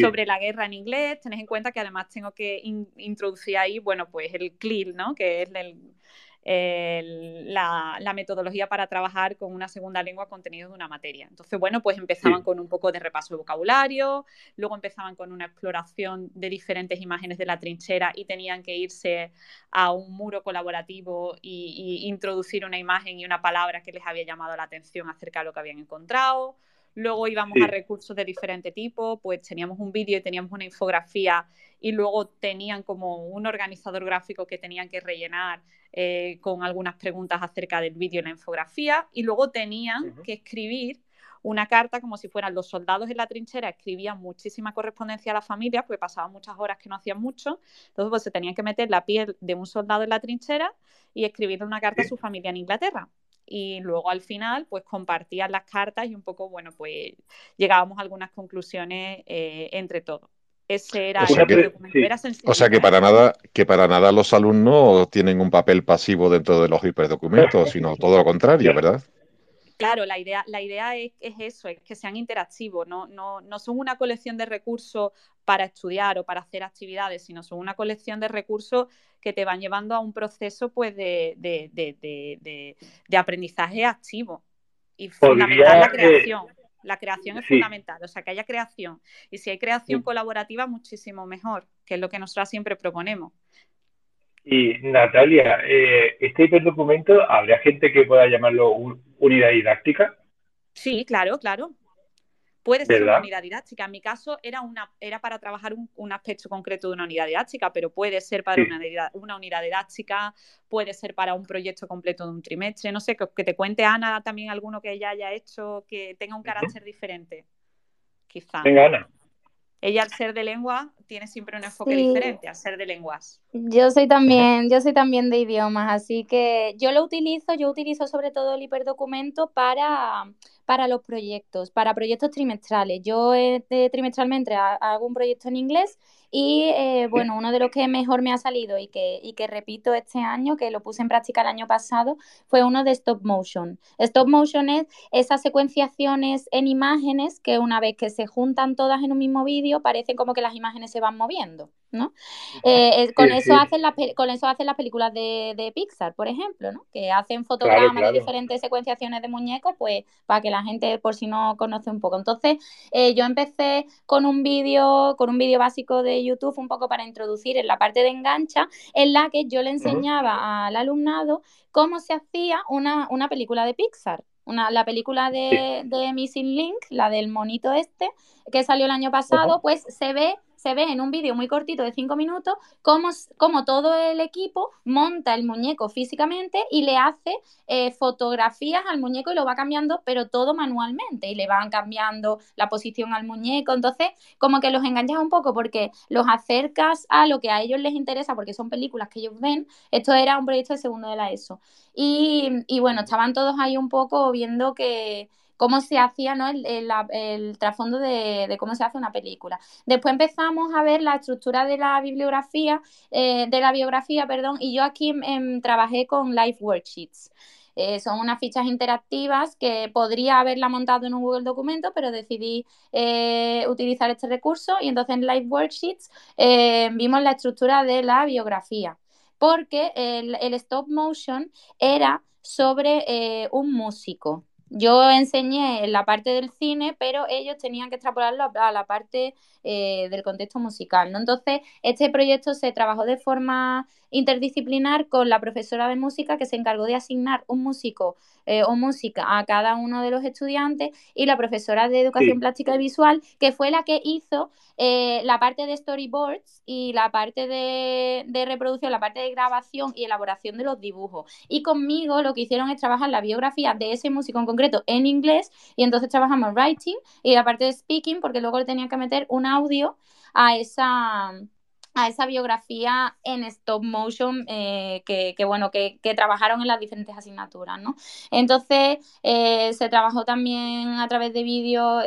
sobre la guerra en inglés, tenés en cuenta que además tengo que introducir ahí, bueno, pues el CLIL, ¿no? Que es el, la, metodología para trabajar con una segunda lengua contenido de una materia. Entonces, bueno, pues empezaban con un poco de repaso de vocabulario, luego empezaban con una exploración de diferentes imágenes de la trinchera y tenían que irse a un muro colaborativo y, introducir una imagen y una palabra que les había llamado la atención acerca de lo que habían encontrado. Luego íbamos a recursos de diferente tipo, pues teníamos un vídeo y teníamos una infografía y luego tenían como un organizador gráfico que tenían que rellenar eh, con algunas preguntas acerca del vídeo y la infografía. Y luego tenían que escribir una carta como si fueran los soldados en la trinchera, escribían muchísima correspondencia a la familia, porque pasaban muchas horas que no hacían mucho, entonces pues se tenían que meter la piel de un soldado en la trinchera y escribirle una carta a su familia en Inglaterra y luego al final pues compartían las cartas y un poco, bueno, pues llegábamos a algunas conclusiones eh, entre todos. Ese era o sea, que, o sea que para nada, que para nada los alumnos tienen un papel pasivo dentro de los hiperdocumentos, sino todo lo contrario, ¿verdad? Claro, la idea, la idea es, eso, es que sean interactivos, no, no, no son una colección de recursos para estudiar o para hacer actividades, sino son una colección de recursos que te van llevando a un proceso pues, de, de, aprendizaje activo y fundamental la creación. La creación es fundamental, o sea, que haya creación. Y si hay creación colaborativa, muchísimo mejor, que es lo que nosotros siempre proponemos. Y Natalia, eh, este hiperdocumento, ¿habría gente que pueda llamarlo unidad didáctica? Sí, claro, claro. Puede ser una unidad didáctica. En mi caso era, una, era para trabajar un, aspecto concreto de una unidad didáctica, pero puede ser para una, una, unidad didáctica, puede ser para un proyecto completo de un trimestre. No sé, que, te cuente Ana también alguno que ella haya hecho que tenga un carácter diferente. Quizá. Venga, Ana. Ella al ser de lengua tiene siempre un enfoque diferente al ser de lenguas. Yo soy también, yo soy también de idiomas, así que yo lo utilizo, yo utilizo sobre todo el hiperdocumento para para los proyectos, para proyectos trimestrales. Yo eh, trimestralmente hago un proyecto en inglés y eh, bueno, uno de los que mejor me ha salido y que, y que repito este año, que lo puse en práctica el año pasado, fue uno de stop motion. Stop motion es esas secuenciaciones en imágenes que una vez que se juntan todas en un mismo vídeo, parecen como que las imágenes se van moviendo. ¿No? Eh, con, eso Hacen las, con eso hacen las películas de, Pixar, por ejemplo, ¿no? que hacen fotogramas de diferentes secuenciaciones de muñecos, pues para que la gente, por si no conoce un poco. Entonces, eh, yo empecé con un vídeo, con un vídeo básico de YouTube, un poco para introducir en la parte de engancha, en la que yo le enseñaba al alumnado cómo se hacía una, película de Pixar. Una, la película de, de Missing Link, la del monito este, que salió el año pasado, pues se ve se ve en un vídeo muy cortito de cinco minutos cómo, todo el equipo monta el muñeco físicamente y le hace eh, fotografías al muñeco y lo va cambiando, pero todo manualmente y le van cambiando la posición al muñeco. Entonces, como que los enganchas un poco porque los acercas a lo que a ellos les interesa porque son películas que ellos ven. Esto era un proyecto de segundo de la ESO. Y, y bueno, estaban todos ahí un poco viendo que cómo se hacía ¿no? el, trasfondo de, cómo se hace una película. Después empezamos a ver la estructura de la bibliografía, eh, de la biografía, perdón, y yo aquí em, trabajé con Live Worksheets. Eh, son unas fichas interactivas que podría haberla montado en un Google Documento, pero decidí eh, utilizar este recurso y entonces en Live Worksheets vimos la estructura de la biografía, porque el stop motion era sobre un músico. Yo enseñé la parte del cine, pero ellos tenían que extrapolarlo a la parte eh, del contexto musical. ¿no? Entonces, este proyecto se trabajó de forma interdisciplinar con la profesora de música que se encargó de asignar un músico eh, o música a cada uno de los estudiantes y la profesora de educación plástica y visual que fue la que hizo eh, la parte de storyboards y la parte de, de, reproducción, la parte de grabación y elaboración de los dibujos. Y conmigo lo que hicieron es trabajar la biografía de ese músico en concreto en inglés y entonces trabajamos writing y la parte de speaking porque luego le tenían que meter un audio a esa a esa biografía en stop motion eh, que, bueno, que, trabajaron en las diferentes asignaturas, ¿no? Entonces, eh, se trabajó también a través de vídeos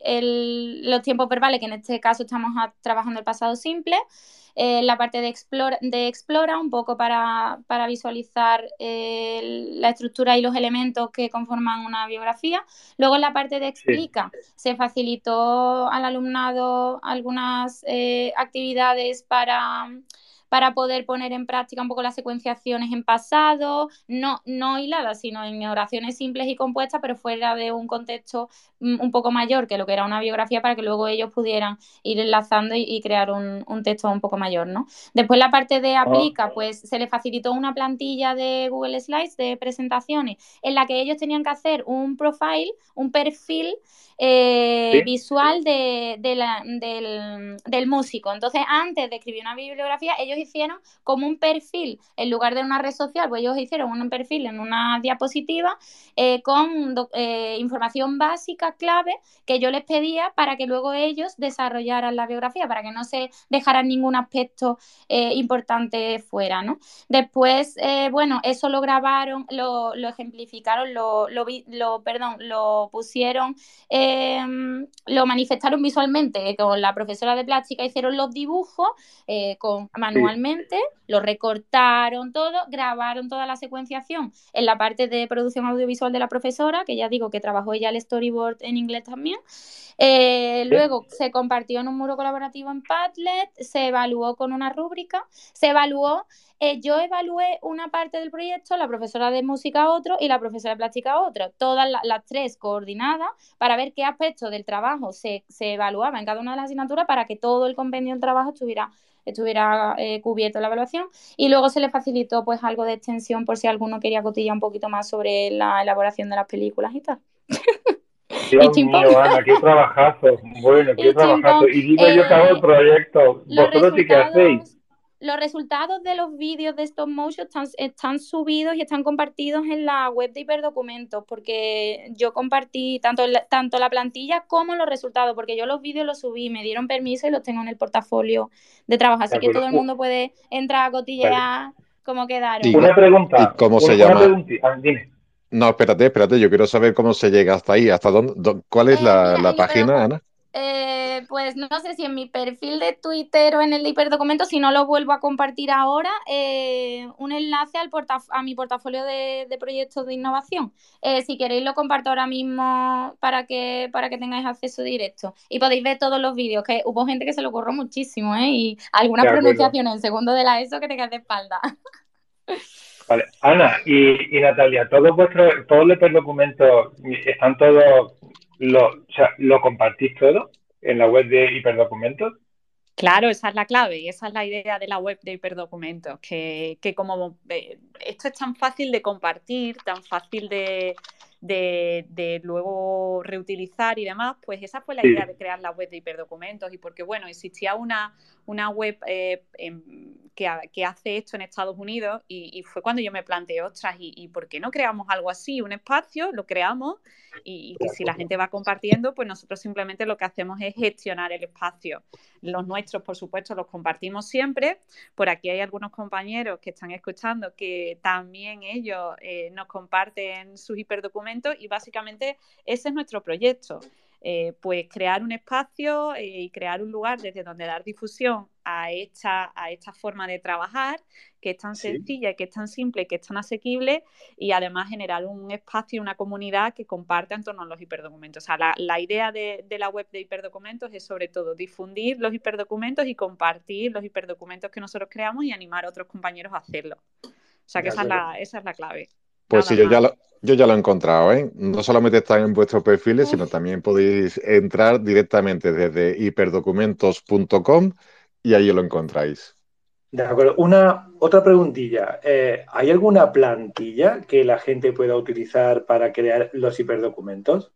em, los tiempos verbales, que en este caso estamos trabajando el pasado simple, eh, la parte de explora, de explora un poco para, visualizar eh, la estructura y los elementos que conforman una biografía. Luego en la parte de explica se facilitó al alumnado algunas eh, actividades para para poder poner en práctica un poco las secuenciaciones en pasado, no, no hiladas, sino en oraciones simples y compuestas, pero fuera de un contexto mm, un poco mayor que lo que era una biografía para que luego ellos pudieran ir enlazando y, crear un, texto un poco mayor, ¿no? Después la parte de aplica, ah. pues se les facilitó una plantilla de Google Slides de presentaciones en la que ellos tenían que hacer un profile, un perfil eh, visual de, del, músico. Entonces, antes de escribir una bibliografía, ellos hicieron como un perfil, en lugar de una red social, pues ellos hicieron un perfil en una diapositiva eh, con eh, información básica, clave, que yo les pedía para que luego ellos desarrollaran la biografía, para que no se dejaran ningún aspecto importante fuera, ¿no? Después, bueno, eso lo grabaron, lo, ejemplificaron, lo, lo, perdón, lo pusieron Em, lo manifestaron visualmente con la profesora de plástica, hicieron los dibujos eh, con, manualmente, lo recortaron todo, grabaron toda la secuenciación en la parte de producción audiovisual de la profesora, que ya digo que trabajó ella el storyboard en inglés también. Eh, luego se compartió en un muro colaborativo en Padlet, se evaluó con una rúbrica, se evaluó eh, yo evalué una parte del proyecto, la profesora de música otro y la profesora de plástica otro, todas las tres coordinadas para ver qué aspectos del trabajo se, evaluaba en cada una de las asignaturas para que todo el compendio del trabajo estuviera estuviera eh, cubierto la evaluación y luego se le facilitó pues algo de extensión por si alguno quería cotillar un poquito más sobre la elaboración de las películas y tal. Dios mío, Ana, qué trabajazo. Bueno, qué trabajazo. Y digo yo que hago el proyecto. ¿Vosotros sí que hacéis? Los resultados de los vídeos de stop motion están, subidos y están compartidos en la web de Hiperdocumentos, porque yo compartí tanto, tanto la plantilla como los resultados, porque yo los vídeos los subí, me dieron permiso y los tengo en el portafolio de trabajo, así que todo el mundo puede entrar a cotillear cómo quedaron. Una pregunta. cómo se llama? No, espérate, espérate, yo quiero saber cómo se llega hasta ahí, hasta dónde, cuál es eh, la, página, Ana. Eh, pues no sé si en mi perfil de Twitter o en el hiperdocumento, si no lo vuelvo a compartir ahora, eh, un enlace al a mi portafolio de, proyectos de innovación. Eh, si queréis lo comparto ahora mismo para que, para que tengáis acceso directo. Y podéis ver todos los vídeos, que hubo gente que se lo corrió muchísimo, ¿eh? Y algunas pronunciaciones en segundo de la ESO que te quedas de espalda. Vale, Ana y, Natalia, todos vuestros, todos los documentos están todos lo, o sea, ¿lo compartís todo en la web de hiperdocumentos? Claro, esa es la clave y esa es la idea de la web de hiperdocumentos, que, que como eh, esto es tan fácil de compartir, tan fácil de, de, luego reutilizar y demás, pues esa fue la idea de crear la web de hiperdocumentos y porque, bueno, existía una, una web eh, que, hace esto en Estados Unidos y, fue cuando yo me planteé, ostras, ¿y, por qué no creamos algo así? Un espacio, lo creamos y, que si la gente va compartiendo, pues nosotros simplemente lo que hacemos es gestionar el espacio. Los nuestros, por supuesto, los compartimos siempre. Por aquí hay algunos compañeros que están escuchando que también ellos eh, nos comparten sus hiperdocumentos y básicamente ese es nuestro proyecto. Eh, pues crear un espacio eh, y crear un lugar desde donde dar difusión a esta, a esta forma de trabajar, que es tan sencilla, que es tan simple, que es tan asequible, y además generar un espacio y una comunidad que comparte en torno a los hiperdocumentos. O sea, la, idea de, la web de hiperdocumentos es sobre todo difundir los hiperdocumentos y compartir los hiperdocumentos que nosotros creamos y animar a otros compañeros a hacerlo. O sea que esa es, la, esa es la clave. Pues sí, yo ya, lo, yo ya lo he encontrado, ¿eh? No solamente está en vuestros perfiles, sino también podéis entrar directamente desde hiperdocumentos.com y ahí lo encontráis. De acuerdo. Una otra preguntilla. Eh, ¿Hay alguna plantilla que la gente pueda utilizar para crear los hiperdocumentos?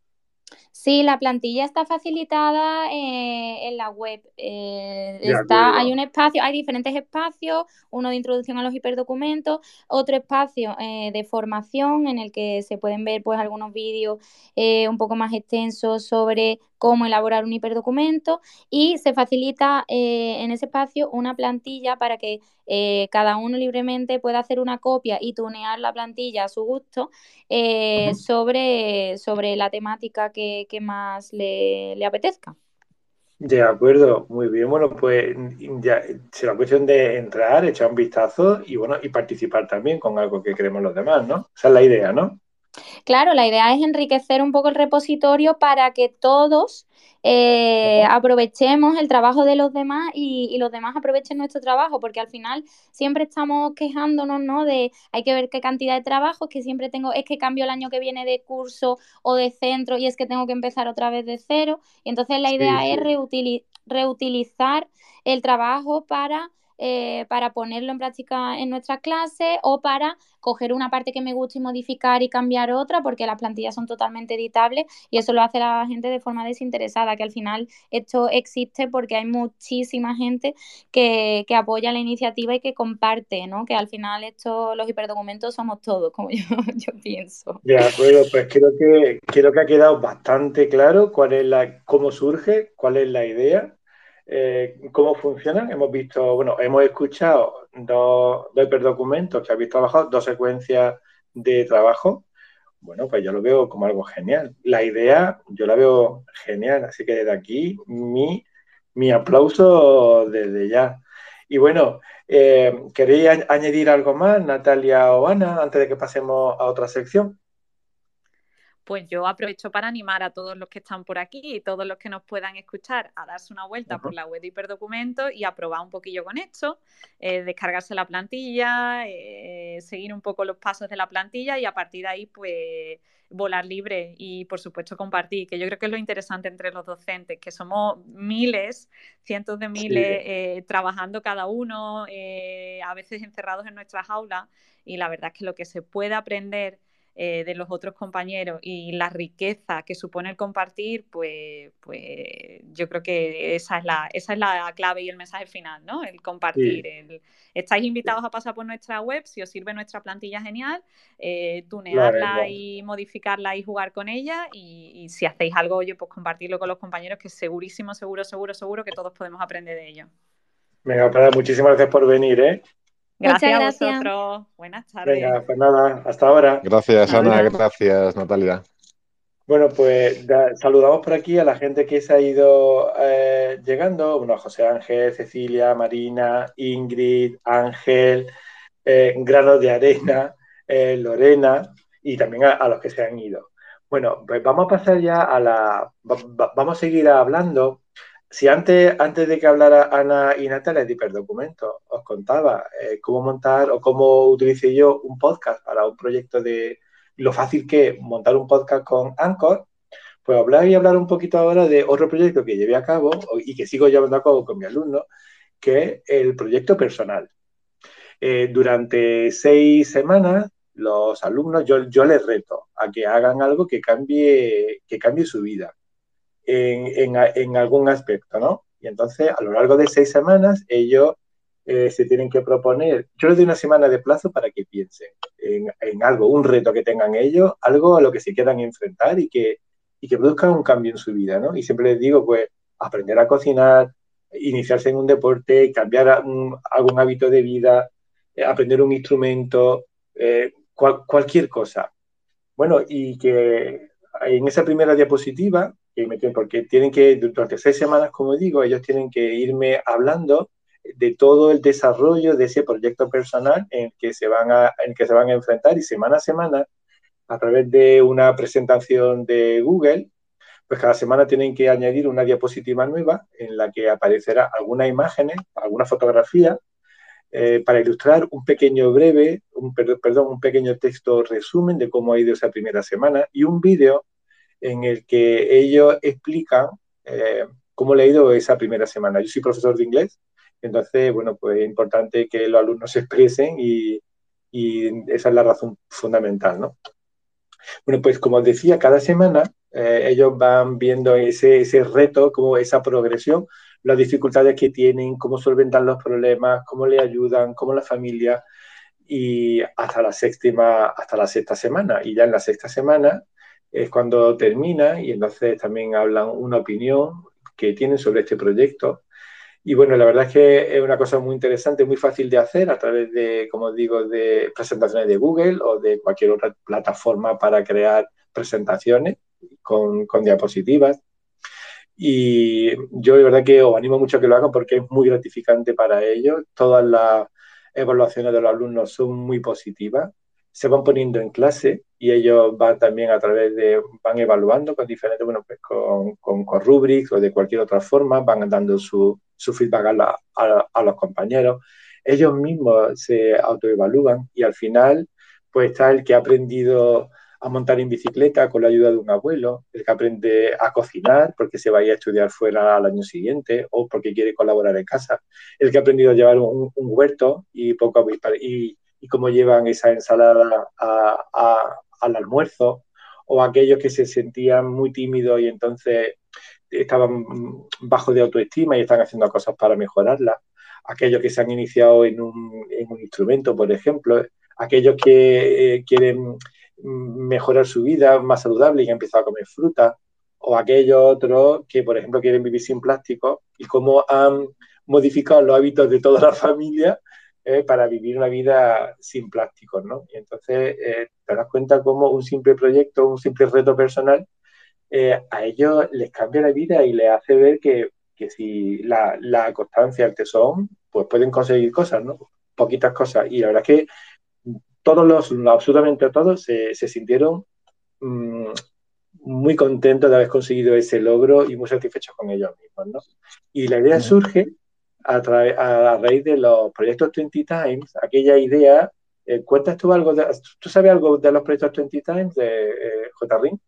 Sí, la plantilla está facilitada eh, en la web. Eh, está, hay un espacio, hay diferentes espacios, uno de introducción a los hiperdocumentos, otro espacio eh, de formación en el que se pueden ver pues algunos vídeos un poco más extensos sobre cómo elaborar un hiperdocumento y se facilita en ese espacio una plantilla para que cada uno libremente pueda hacer una copia y tunear la plantilla a su gusto sobre, sobre la temática que, más le, le apetezca. De acuerdo, muy bien. Bueno, pues ya será cuestión de entrar, echar un vistazo y bueno, y participar también con algo que queremos los demás, ¿no? Esa es la idea, ¿no? Claro, la idea es enriquecer un poco el repositorio para que todos eh, aprovechemos el trabajo de los demás y, los demás aprovechen nuestro trabajo, porque al final siempre estamos quejándonos, ¿no? De hay que ver qué cantidad de trabajo, que siempre tengo, es que cambio el año que viene de curso o de centro y es que tengo que empezar otra vez de cero. Y entonces la idea es reutilizar el trabajo para eh, para ponerlo en práctica en nuestra clase o para coger una parte que me guste y modificar y cambiar otra, porque las plantillas son totalmente editables y eso lo hace la gente de forma desinteresada, que al final esto existe porque hay muchísima gente que, apoya la iniciativa y que comparte, ¿no? Que al final esto, los hiperdocumentos somos todos, como yo, yo pienso. De acuerdo, pues creo que, creo que ha quedado bastante claro cuál es la, cómo surge, cuál es la idea eh, cómo funcionan. Hemos visto, bueno, hemos escuchado dos, dos hiperdocumentos que habéis trabajado, dos secuencias de trabajo. Bueno, pues yo lo veo como algo genial. La idea yo la veo genial, así que desde aquí mi, mi aplauso desde ya. Y bueno, eh, ¿queréis añadir algo más, Natalia o Ana, antes de que pasemos a otra sección? Pues yo aprovecho para animar a todos los que están por aquí y todos los que nos puedan escuchar a darse una vuelta por la web de Hiperdocumento y a probar un poquillo con esto, eh, descargarse la plantilla, eh, seguir un poco los pasos de la plantilla y a partir de ahí, pues volar libre y por supuesto compartir, que yo creo que es lo interesante entre los docentes, que somos miles, cientos de miles eh, trabajando cada uno, a veces encerrados en nuestras aulas y la verdad es que lo que se puede aprender eh, de los otros compañeros y la riqueza que supone el compartir, pues, pues yo creo que esa es, la, esa es la clave y el mensaje final, ¿no? El compartir. estáis invitados a pasar por nuestra web, si os sirve nuestra plantilla genial, eh, tunearla y modificarla y jugar con ella y, si hacéis algo, oye, pues compartirlo con los compañeros, que segurísimo, seguro, seguro, seguro que todos podemos aprender de ello. Venga, para, muchísimas gracias por venir, ¿eh? Gracias, a vosotros. Buenas tardes. Venga, pues nada, hasta ahora. Gracias, Ana. Gracias, Natalia. Bueno, pues saludamos por aquí a la gente que se ha ido eh, llegando. Bueno, José Ángel, Cecilia, Marina, Ingrid, Ángel, eh, Granos de Arena, eh, Lorena y también a, los que se han ido. Bueno, pues vamos a pasar ya a la... vamos a seguir hablando si antes, antes de que hablara Ana y Natalia de hiperdocumento, os contaba eh, cómo montar o cómo utilicé yo un podcast para un proyecto de lo fácil que es montar un podcast con Anchor, pues hablar y hablar un poquito ahora de otro proyecto que llevé a cabo y que sigo llevando a cabo con mi alumno, que es el proyecto personal. Eh, durante seis semanas, los alumnos, yo, yo les reto a que hagan algo que cambie, que cambie su vida en, algún aspecto, ¿no? Y entonces, a lo largo de seis semanas, ellos eh, se tienen que proponer, yo les doy una semana de plazo para que piensen en, algo, un reto que tengan ellos, algo a lo que se quieran enfrentar y que, y que produzcan un cambio en su vida, ¿no? Y siempre les digo, pues, aprender a cocinar, iniciarse en un deporte, cambiar algún hábito de vida, eh, aprender un instrumento, eh, cualquier cosa. Bueno, y que en esa primera diapositiva porque tienen que, durante seis semanas, como digo, ellos tienen que irme hablando de todo el desarrollo de ese proyecto personal en el que se van a, en que se van a enfrentar y semana a semana, a través de una presentación de Google, pues cada semana tienen que añadir una diapositiva nueva en la que aparecerá algunas imágenes, alguna fotografía, eh, para ilustrar un pequeño breve, un, perdón, un pequeño texto resumen de cómo ha ido esa primera semana y un vídeo en el que ellos explican eh, cómo le ha ido esa primera semana. Yo soy profesor de inglés, entonces, bueno, pues es importante que los alumnos se expresen y, esa es la razón fundamental, ¿no? Bueno, pues como decía, cada semana eh, ellos van viendo ese, ese reto, como esa progresión, las dificultades que tienen, cómo solventan los problemas, cómo le ayudan, cómo la familia, y hasta la séptima, hasta la sexta semana. Y ya en la sexta semana es cuando termina y entonces también hablan una opinión que tienen sobre este proyecto. Y bueno, la verdad es que es una cosa muy interesante, muy fácil de hacer a través de, como digo, de presentaciones de Google o de cualquier otra plataforma para crear presentaciones con, con diapositivas. Y yo de verdad que os animo mucho a que lo hagan porque es muy gratificante para ellos. Todas las evaluaciones de los alumnos son muy positivas se van poniendo en clase y ellos van también a través de, van evaluando con diferentes, bueno, pues con, con, con rubrics o de cualquier otra forma, van dando su, su feedback a, a, los compañeros. Ellos mismos se autoevalúan y al final, pues está el que ha aprendido a montar en bicicleta con la ayuda de un abuelo, el que aprende a cocinar porque se vaya a estudiar fuera al año siguiente o porque quiere colaborar en casa, el que ha aprendido a llevar un, un huerto y poco a, y, y cómo llevan esa ensalada al almuerzo, o aquellos que se sentían muy tímidos y entonces estaban bajo de autoestima y están haciendo cosas para mejorarla, aquellos que se han iniciado en un, instrumento, por ejemplo, aquellos que eh, quieren mejorar su vida más saludable y han empezado a comer fruta, o aquellos otros que, por ejemplo, quieren vivir sin plástico y cómo han modificado los hábitos de toda la familia eh, para vivir una vida sin plásticos, ¿no? Y entonces eh, te das cuenta cómo un simple proyecto, un simple reto personal, eh, a ellos les cambia la vida y les hace ver que, que si la, la, constancia, el tesón, pues pueden conseguir cosas, ¿no? Poquitas cosas. Y la verdad es que todos los, absolutamente todos, se, se sintieron mmm, muy contentos de haber conseguido ese logro y muy satisfechos con ellos mismos, ¿no? Y la idea surge a, a, raíz de los proyectos 20 Times, aquella idea, eh, ¿cuentas tú algo? De, ¿Tú sabes algo de los proyectos 20 Times de eh, JRIN?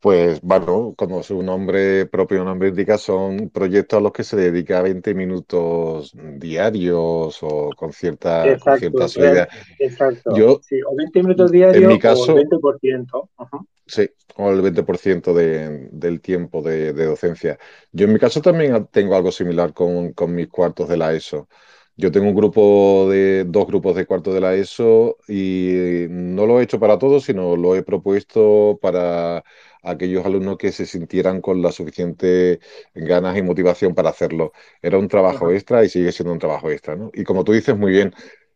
Pues bueno, como su nombre propio nombre indica, son proyectos a los que se dedica 20 minutos diarios o con, cierta, exacto, con ciertas ideas. Exacto. Yo, sí, o 20 minutos diarios en mi caso, o el 20%. Uh -huh. Sí, o el 20% de, del tiempo de, de, docencia. Yo en mi caso también tengo algo similar con, con, mis cuartos de la ESO. Yo tengo un grupo de dos grupos de cuartos de la ESO y no lo he hecho para todos, sino lo he propuesto para aquellos alumnos que se sintieran con la suficiente ganas y motivación para hacerlo. Era un trabajo extra y sigue siendo un trabajo extra, ¿no? Y como tú dices muy bien,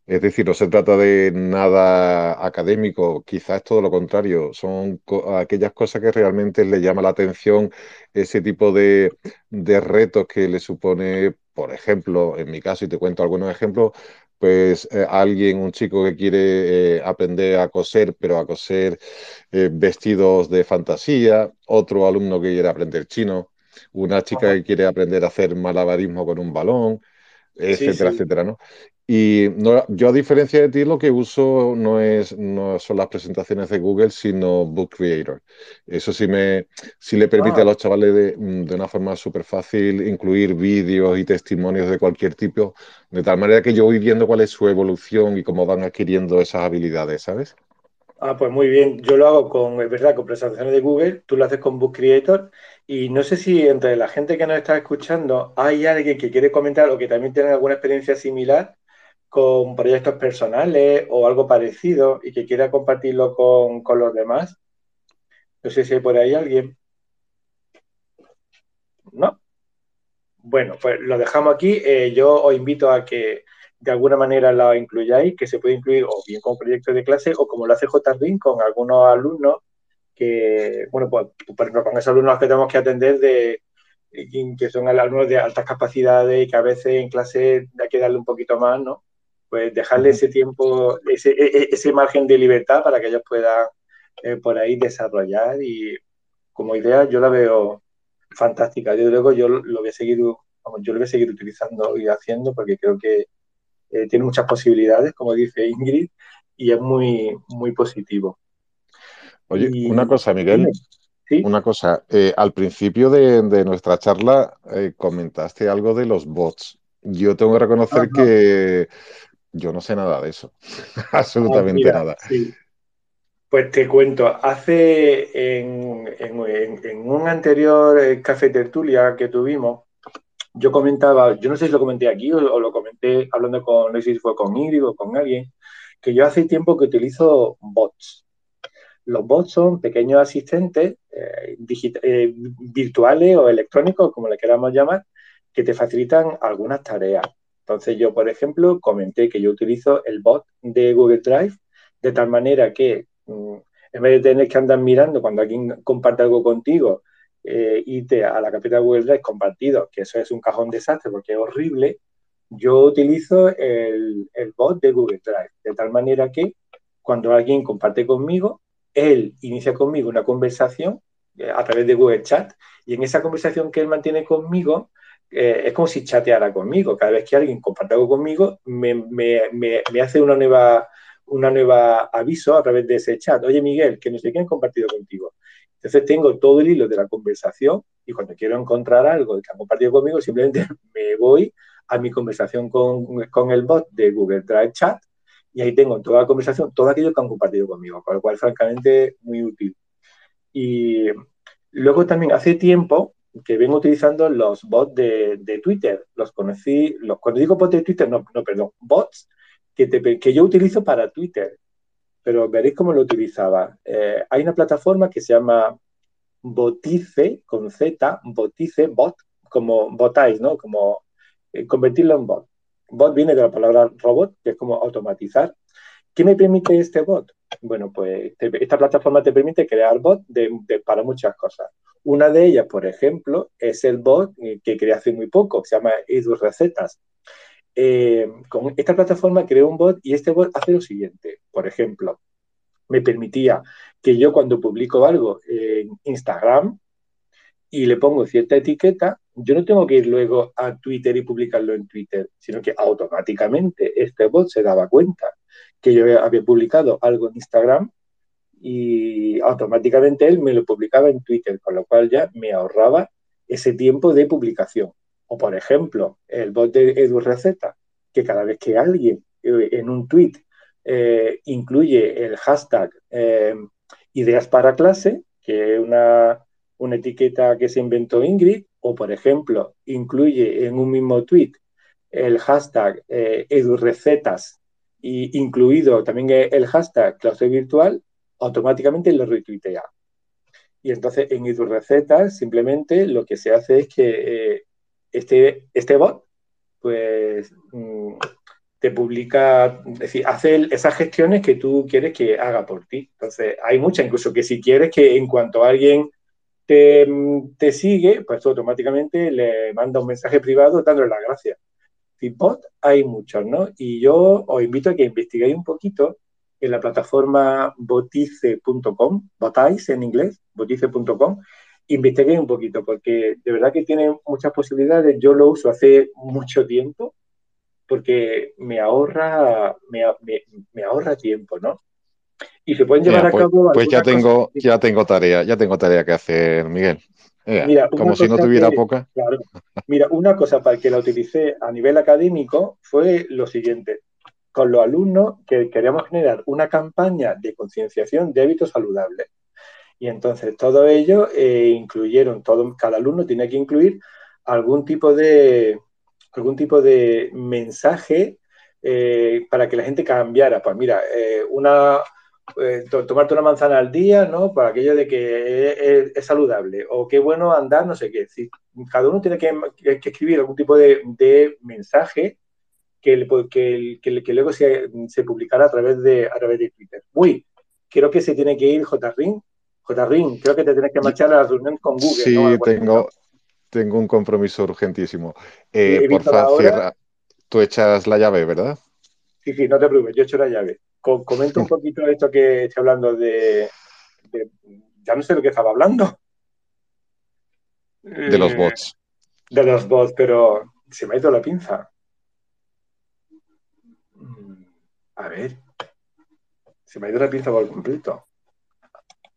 es decir, no se trata de nada académico, quizás es todo lo contrario, son co aquellas cosas que realmente le llama la atención ese tipo de, de, retos que le supone, por ejemplo, en mi caso, y te cuento algunos ejemplos, pues eh, alguien, un chico que quiere eh, aprender a coser, pero a coser eh, vestidos de fantasía, otro alumno que quiere aprender chino, una chica que quiere aprender a hacer malabarismo con un balón, etcétera, sí, sí. etcétera, ¿no? Y no, yo, a diferencia de ti, lo que uso no, es, no son las presentaciones de Google, sino Book Creator. Eso sí, me, sí le permite ah. a los chavales de, de una forma súper fácil incluir vídeos y testimonios de cualquier tipo, de tal manera que yo voy viendo cuál es su evolución y cómo van adquiriendo esas habilidades, ¿sabes? Ah, pues muy bien. Yo lo hago con, es verdad, con presentaciones de Google, tú lo haces con Book Creator y no sé si entre la gente que nos está escuchando hay alguien que quiere comentar o que también tiene alguna experiencia similar con proyectos personales o algo parecido y que quiera compartirlo con, con los demás. No sé si hay por ahí alguien. ¿No? Bueno, pues lo dejamos aquí. Eh, yo os invito a que de alguna manera lo incluyáis, que se puede incluir o bien como proyecto de clase o como lo hace JRIN con algunos alumnos que, bueno, pues por ejemplo, con esos alumnos que tenemos que atender de que son alumnos de altas capacidades y que a veces en clase hay que darle un poquito más, ¿no? Pues dejarle ese tiempo, ese, e, e, ese margen de libertad para que ellos puedan eh, por ahí desarrollar y como idea yo la veo fantástica. Yo luego yo lo voy a seguir, vamos, yo lo voy a seguir utilizando y haciendo porque creo que eh, tiene muchas posibilidades, como dice Ingrid, y es muy, muy positivo. Oye, y, una cosa, Miguel. ¿Sí? Una cosa, eh, al principio de, de nuestra charla eh, comentaste algo de los bots. Yo tengo que reconocer Ajá. que yo no sé nada de eso, absolutamente oh, mira, nada. Sí. Pues te cuento, hace en, en, en, un anterior eh, café tertulia que tuvimos, yo comentaba, yo no sé si lo comenté aquí o, o, lo comenté hablando con, no sé si fue con Ingrid o con alguien, que yo hace tiempo que utilizo bots. Los bots son pequeños asistentes eh, eh, virtuales o electrónicos, como le queramos llamar, que te facilitan algunas tareas. Entonces yo, por ejemplo, comenté que yo utilizo el bot de Google Drive de tal manera que mm, en vez de tener que andar mirando cuando alguien comparte algo contigo, eh, irte a la carpeta de Google Drive compartido, que eso es un cajón desastre porque es horrible, yo utilizo el, bot de Google Drive, de tal manera que cuando alguien comparte conmigo, él inicia conmigo una conversación eh, a través de Google Chat y en esa conversación que él mantiene conmigo, eh, es como si chateara conmigo. Cada vez que alguien comparte algo conmigo, me, me hace una nueva una nueva aviso a través de ese chat. Oye, Miguel, que no sé quién compartido contigo. Entonces tengo todo el hilo de la conversación y cuando quiero encontrar algo que han compartido conmigo, simplemente me voy a mi conversación con, el bot de Google Drive Chat y ahí tengo toda la conversación, todo aquello que han compartido conmigo, con lo cual, francamente, muy útil. Y luego también hace tiempo que vengo utilizando los bots de, Twitter. Los conocí, los, cuando digo bots de Twitter, no, no, perdón, bots que, yo utilizo para Twitter, pero veréis cómo lo utilizaba. Eh, hay una plataforma que se llama Botice, con Z, Botice, bot, como botáis, ¿no? Como eh, convertirlo en bot. Bot viene de la palabra robot, que es como automatizar. ¿Qué me permite este bot? Bueno, pues esta plataforma te permite crear bot para muchas cosas. Una de ellas, por ejemplo, es el bot que creé hace muy poco, que se llama Edu Recetas. Eh, con esta plataforma creé un bot y este bot hace lo siguiente. Por ejemplo, me permitía que yo cuando publico algo en Instagram y le pongo cierta etiqueta, yo no tengo que ir luego a Twitter y publicarlo en Twitter, sino que automáticamente este bot se daba cuenta que yo había publicado algo en Instagram y automáticamente él me lo publicaba en Twitter, con lo cual ya me ahorraba ese tiempo de publicación. O, por ejemplo, el bot de Edu Receta, que cada vez que alguien eh, en un tweet eh, incluye el hashtag eh, ideas para clase, que es una, etiqueta que se inventó Ingrid, o, por ejemplo, incluye en un mismo tweet el hashtag edurecetas y incluido también el hashtag clase virtual, automáticamente lo retuitea. Y entonces en EduRecetas simplemente lo que se hace es que este, este bot, pues mm, te publica, es decir, hace esas gestiones que tú quieres que haga por ti. Entonces, hay muchas, incluso que si quieres que en cuanto alguien te, te sigue, pues automáticamente le manda un mensaje privado dándole las gracias. Y bot hay muchos, ¿no? Y yo os invito a que investiguéis un poquito en la plataforma botice.com, botáis en inglés, botice.com, investigué un poquito, porque de verdad que tiene muchas posibilidades. Yo lo uso hace mucho tiempo porque me ahorra, me, ahorra tiempo, ¿no? Y se pueden llevar a pues, cabo. Pues ya tengo, ya tengo tarea, ya tengo tarea que hacer, Miguel. Mira, como si no tuviera poca. Mira, una cosa para que la utilicé a nivel académico fue lo siguiente. Con los alumnos que queríamos generar una campaña de concienciación de hábitos saludables. Y entonces todo ello eh, incluyeron, todo, cada alumno tiene que incluir algún tipo de, algún tipo de mensaje eh, para que la gente cambiara. Pues mira, eh, una, tomarte una manzana al día, ¿no? Para aquello de que es, saludable, o qué bueno andar, no sé qué. Si, cada uno tiene que, escribir algún tipo de, mensaje que, que, que, luego se, se, publicará a través, de, a través de Twitter. Uy, creo que se tiene que ir J-Ring Ring, creo que te tienes que marchar a la reunión con Google. Sí, tengo, tengo un compromiso urgentísimo. Eh, por favor, cierra. Tú echas la llave, ¿verdad? Sí, sí, no te preocupes, yo echo la llave. Comento un poquito esto que estoy hablando de, Ya no sé lo que estaba hablando. De los eh, bots. De los bots, pero se me ha ido la pinza. Mm, a ver. Se me ha ido la pinza por completo.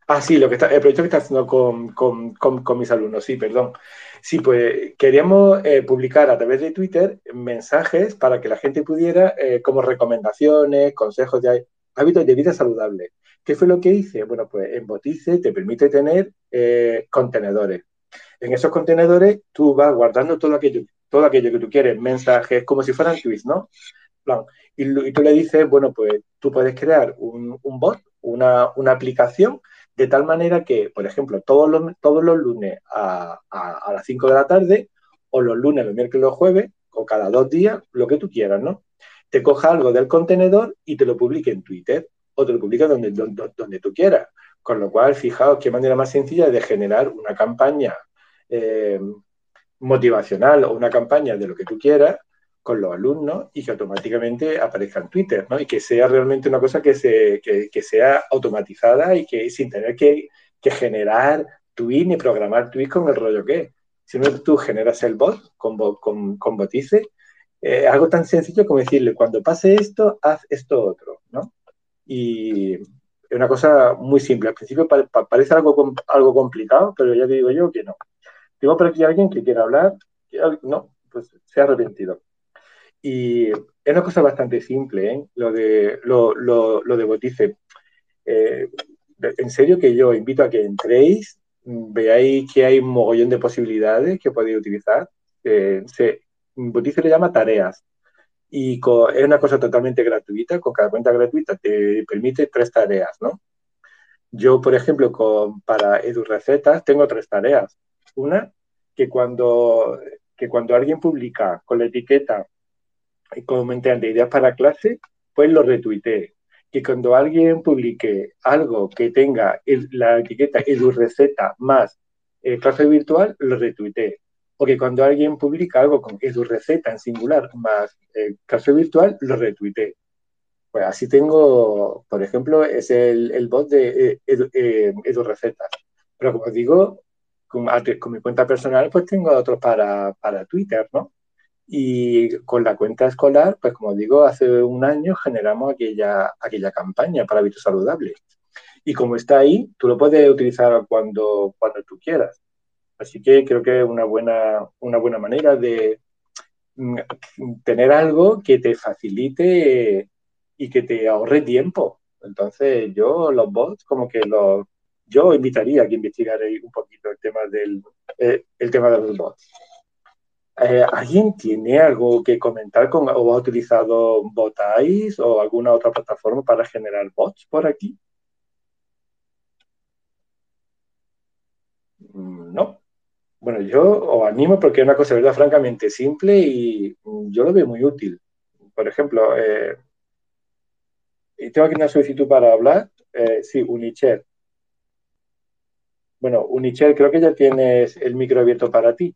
Ah, sí, lo que está, el proyecto que está haciendo con, mis alumnos, sí, perdón. Sí, pues queríamos eh, publicar a través de Twitter mensajes para que la gente pudiera, eh, como recomendaciones, consejos de hábitos de vida saludable. ¿Qué fue lo que hice? Bueno, pues en Botice te permite tener eh, contenedores. En esos contenedores tú vas guardando todo aquello, todo aquello que tú quieres, mensajes, como si fueran tweets, ¿no? Y, tú le dices, bueno, pues tú puedes crear un, un bot una, aplicación de tal manera que, por ejemplo, todos los, todos los lunes a, las 5 de la tarde, o los lunes, los miércoles, los jueves, o cada dos días, lo que tú quieras, ¿no? Te coja algo del contenedor y te lo publique en Twitter o te lo publique donde, donde, donde tú quieras. Con lo cual, fijaos qué manera más sencilla de generar una campaña eh, motivacional o una campaña de lo que tú quieras con los alumnos y que automáticamente aparezca en Twitter, ¿no? Y que sea realmente una cosa que, se, que, sea automatizada y que sin tener que, generar tweets ni programar tweets con el rollo que es. Si no tú generas el bot con, con, con Botice, eh, algo tan sencillo como decirle, cuando pase esto, haz esto otro, ¿no? Y es una cosa muy simple. Al principio parece algo, algo complicado, pero ya te digo yo que no. Tengo por aquí alguien que quiera hablar. No, pues se ha arrepentido. Y es una cosa bastante simple, ¿eh? lo, de, lo, lo, de Botice. Eh, en serio que yo invito a que entréis, veáis que hay un mogollón de posibilidades que podéis utilizar. Eh, Botice le llama tareas y es una cosa totalmente gratuita, con cada cuenta gratuita te permite tres tareas, ¿no? Yo, por ejemplo, con, para EduRecetas tengo tres tareas. Una, que cuando, que cuando alguien publica con la etiqueta comenté ideas para clase, pues lo retuiteé. Que cuando alguien publique algo que tenga la etiqueta EduReceta más eh, clase virtual, lo retuiteé. O que cuando alguien publica algo con EduReceta en singular más eh, clase virtual, lo retuiteé. Pues así tengo, por ejemplo, es el, bot de eh. Pero como digo, con, mi cuenta personal, pues tengo otros para, para Twitter, ¿no? Y con la cuenta escolar, pues como digo, hace un año generamos aquella, aquella campaña para hábitos saludables. Y como está ahí, tú lo puedes utilizar cuando, cuando tú quieras. Así que creo que es una buena, una buena manera de mm, tener algo que te facilite y que te ahorre tiempo. Entonces, yo los bots, como que los, yo invitaría a que investigarais un poquito el tema del eh, el tema de los bots. Eh, ¿Alguien tiene algo que comentar con, o ha utilizado Botais o alguna otra plataforma para generar bots por aquí? Mm, no. Bueno, yo os animo porque es una cosa, ¿verdad? Francamente simple y yo lo veo muy útil. Por ejemplo, eh, tengo aquí una solicitud para hablar. Eh, sí, Unicher. Bueno, Unicher, creo que ya tienes el micro abierto para ti.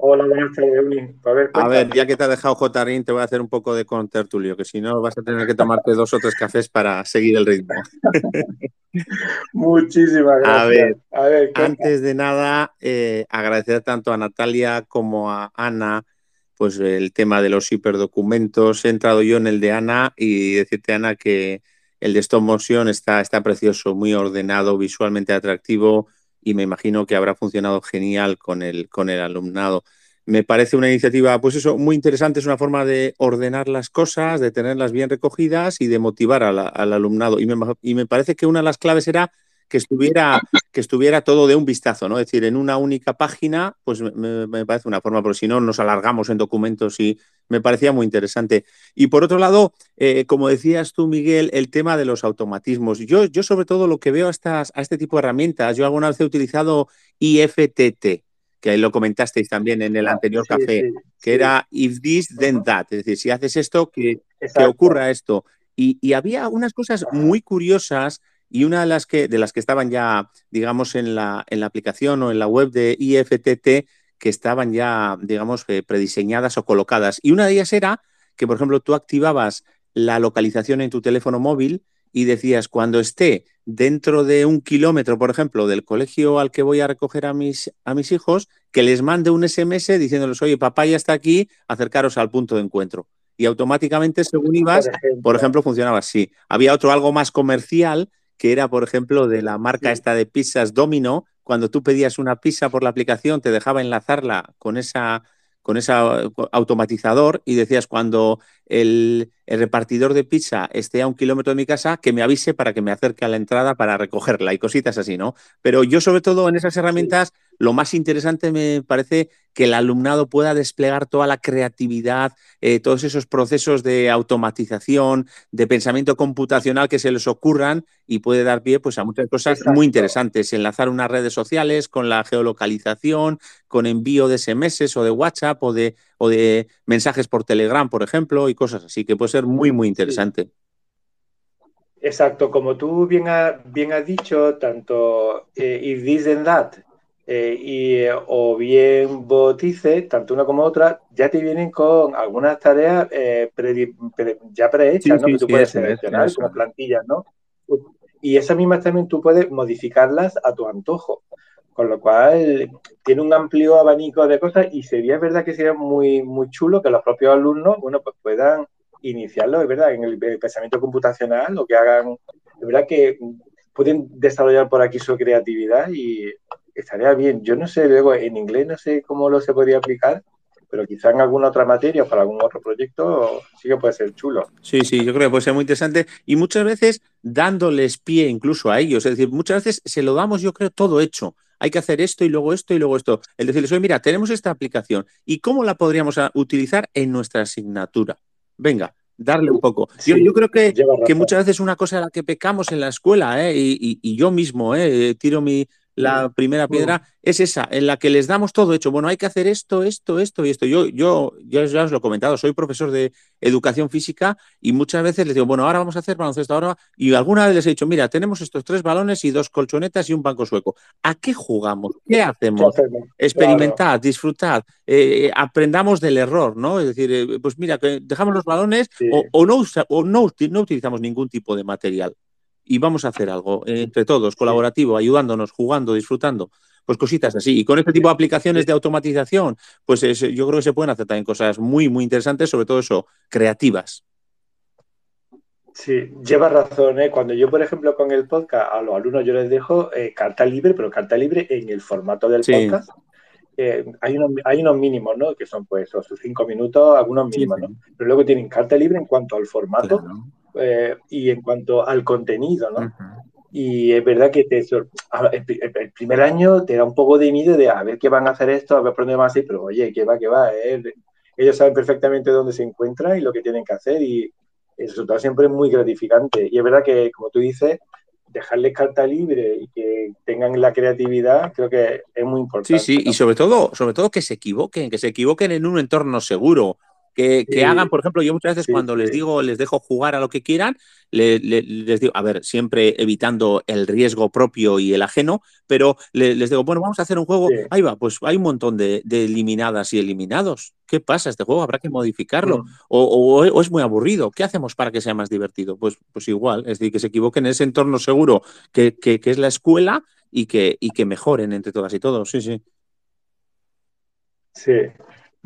Hola, buenas tardes, A ver, ya que te ha dejado Jotarín, te voy a hacer un poco de contertulio, que si no vas a tener que tomarte dos o tres cafés para seguir el ritmo. Muchísimas gracias. A ver, antes de nada, eh, agradecer tanto a Natalia como a Ana pues el tema de los hiperdocumentos. He entrado yo en el de Ana y decirte, Ana, que el de Stop Motion está, está precioso, muy ordenado, visualmente atractivo y me imagino que habrá funcionado genial con el, con el alumnado. Me parece una iniciativa, pues eso, muy interesante, es una forma de ordenar las cosas, de tenerlas bien recogidas y de motivar al alumnado. Y me, y me parece que una de las claves era que estuviera, que estuviera todo de un vistazo, ¿no? Es decir, en una única página, pues me, parece una forma, porque si no nos alargamos en documentos y me parecía muy interesante. Y por otro lado, eh, como decías tú, Miguel, el tema de los automatismos. Yo, yo sobre todo lo que veo a, estas, a este tipo de herramientas, yo alguna vez he utilizado IFTT, que lo comentasteis también en el ah, anterior café, que era if this, then that. Es decir, si haces esto, que, que ocurra esto. Y, y, había unas cosas muy curiosas y una de las que, de las que estaban ya, digamos, en la, en la aplicación o en la web de IFTT, que estaban ya, digamos, eh, prediseñadas o colocadas. Y una de ellas era que, por ejemplo, tú activabas la localización en tu teléfono móvil y decías, cuando esté dentro de un kilómetro, por ejemplo, del colegio al que voy a recoger a mis, a mis hijos, que les mande un SMS diciéndoles, oye, papá ya está aquí, acercaros al punto de encuentro. Y automáticamente, según ibas, por ejemplo, funcionaba así. Había otro algo más comercial que era, por ejemplo, de la marca esta de pizzas Domino, cuando tú pedías una pizza por la aplicación, te dejaba enlazarla con esa con ese automatizador y decías cuando el, repartidor de pizza esté a un kilómetro de mi casa, que me avise para que me acerque a la entrada para recogerla y cositas así, ¿no? Pero yo sobre todo en esas herramientas lo más interesante me parece que el alumnado pueda desplegar toda la creatividad, eh, todos esos procesos de automatización, de pensamiento computacional que se les ocurran y puede dar pie pues, a muchas cosas muy interesantes. Enlazar unas redes sociales con la geolocalización, con envío de SMS o de WhatsApp o de, o de mensajes por Telegram, por ejemplo, y cosas así, que puede ser muy, muy interesante. Exacto, como tú bien, bien has dicho, tanto eh, if this and that eh, y, o bien Botice, tanto una como otra, ya te vienen con algunas tareas eh, ya prehechas, ¿no? que tú puedes seleccionar con plantillas, ¿no? Y esas mismas también tú puedes modificarlas a tu antojo. Con lo cual tiene un amplio abanico de cosas y sería verdad que sería muy, muy chulo que los propios alumnos, bueno, pues puedan iniciarlo, es verdad, en el, pensamiento computacional, lo que hagan, es verdad que pueden desarrollar por aquí su creatividad y estaría bien. Yo no sé, luego en inglés no sé cómo lo se podría aplicar, pero quizá en alguna otra materia o para algún otro proyecto sí que puede ser chulo. Sí, sí, yo creo que puede ser muy interesante y muchas veces dándoles pie incluso a ellos, es decir, muchas veces se lo damos, yo creo, todo hecho. Hay que hacer esto y luego esto y luego esto. El decirles, oye, mira, tenemos esta aplicación y cómo la podríamos utilizar en nuestra asignatura venga, darle un poco. yo, creo que, que, muchas veces una cosa a la que pecamos en la escuela, ¿eh? y, yo mismo ¿eh? tiro mi, la primera piedra es esa, en la que les damos todo hecho. Bueno, hay que hacer esto, esto, esto y esto. Yo, yo ya, os lo he comentado, soy profesor de educación física y muchas veces les digo, bueno, ahora vamos a hacer baloncesto ahora. Y alguna vez les he dicho, mira, tenemos estos tres balones y dos colchonetas y un banco sueco. ¿A qué jugamos? ¿Qué hacemos? Experimentad, disfrutad, eh, aprendamos del error, ¿no? Es decir, eh, pues mira, dejamos los balones o, no, o no, no utilizamos ningún tipo de material y vamos a hacer algo entre todos, colaborativo, ayudándonos, jugando, disfrutando. Pues cositas así. Y con este tipo de aplicaciones de automatización, pues yo creo que se pueden hacer también cosas muy, muy interesantes, sobre todo eso, creativas. Sí, lleva razón. ¿eh? Cuando yo, por ejemplo, con el podcast a los alumnos yo les dejo eh, carta libre, pero carta libre en el formato del podcast. Eh, hay, unos, hay unos mínimos, ¿no? Que son pues sus cinco minutos, algunos mínimos, ¿no? Pero luego tienen carta libre en cuanto al formato eh, y en cuanto al contenido, ¿no? Y es verdad que te, el, primer año te da un poco de miedo de a ver qué van a hacer esto, a ver por dónde van a hacer, pero oye, que va, que va. Eh. Ellos saben perfectamente dónde se encuentran y lo que tienen que hacer y el resultado siempre es muy gratificante. Y es verdad que, como tú dices, dejarles carta libre y que tengan la creatividad, creo que es muy importante. Sí, sí, y sobre todo, sobre todo que se equivoquen, que se equivoquen en un entorno seguro, que, hagan, por ejemplo, yo muchas veces cuando les digo, les dejo jugar a lo que quieran, les digo, a ver, siempre evitando el riesgo propio y el ajeno, pero les digo, bueno, vamos a hacer un juego, ahí va, pues hay un montón de, eliminadas y eliminados. ¿Qué pasa este juego? Habrá que modificarlo. Mm. O, es muy aburrido. ¿Qué hacemos para que sea más divertido? Pues, pues igual, es decir, que se equivoquen en ese entorno seguro que, que, que es la escuela y que, y que mejoren entre todas y todos. Sí, sí. Sí,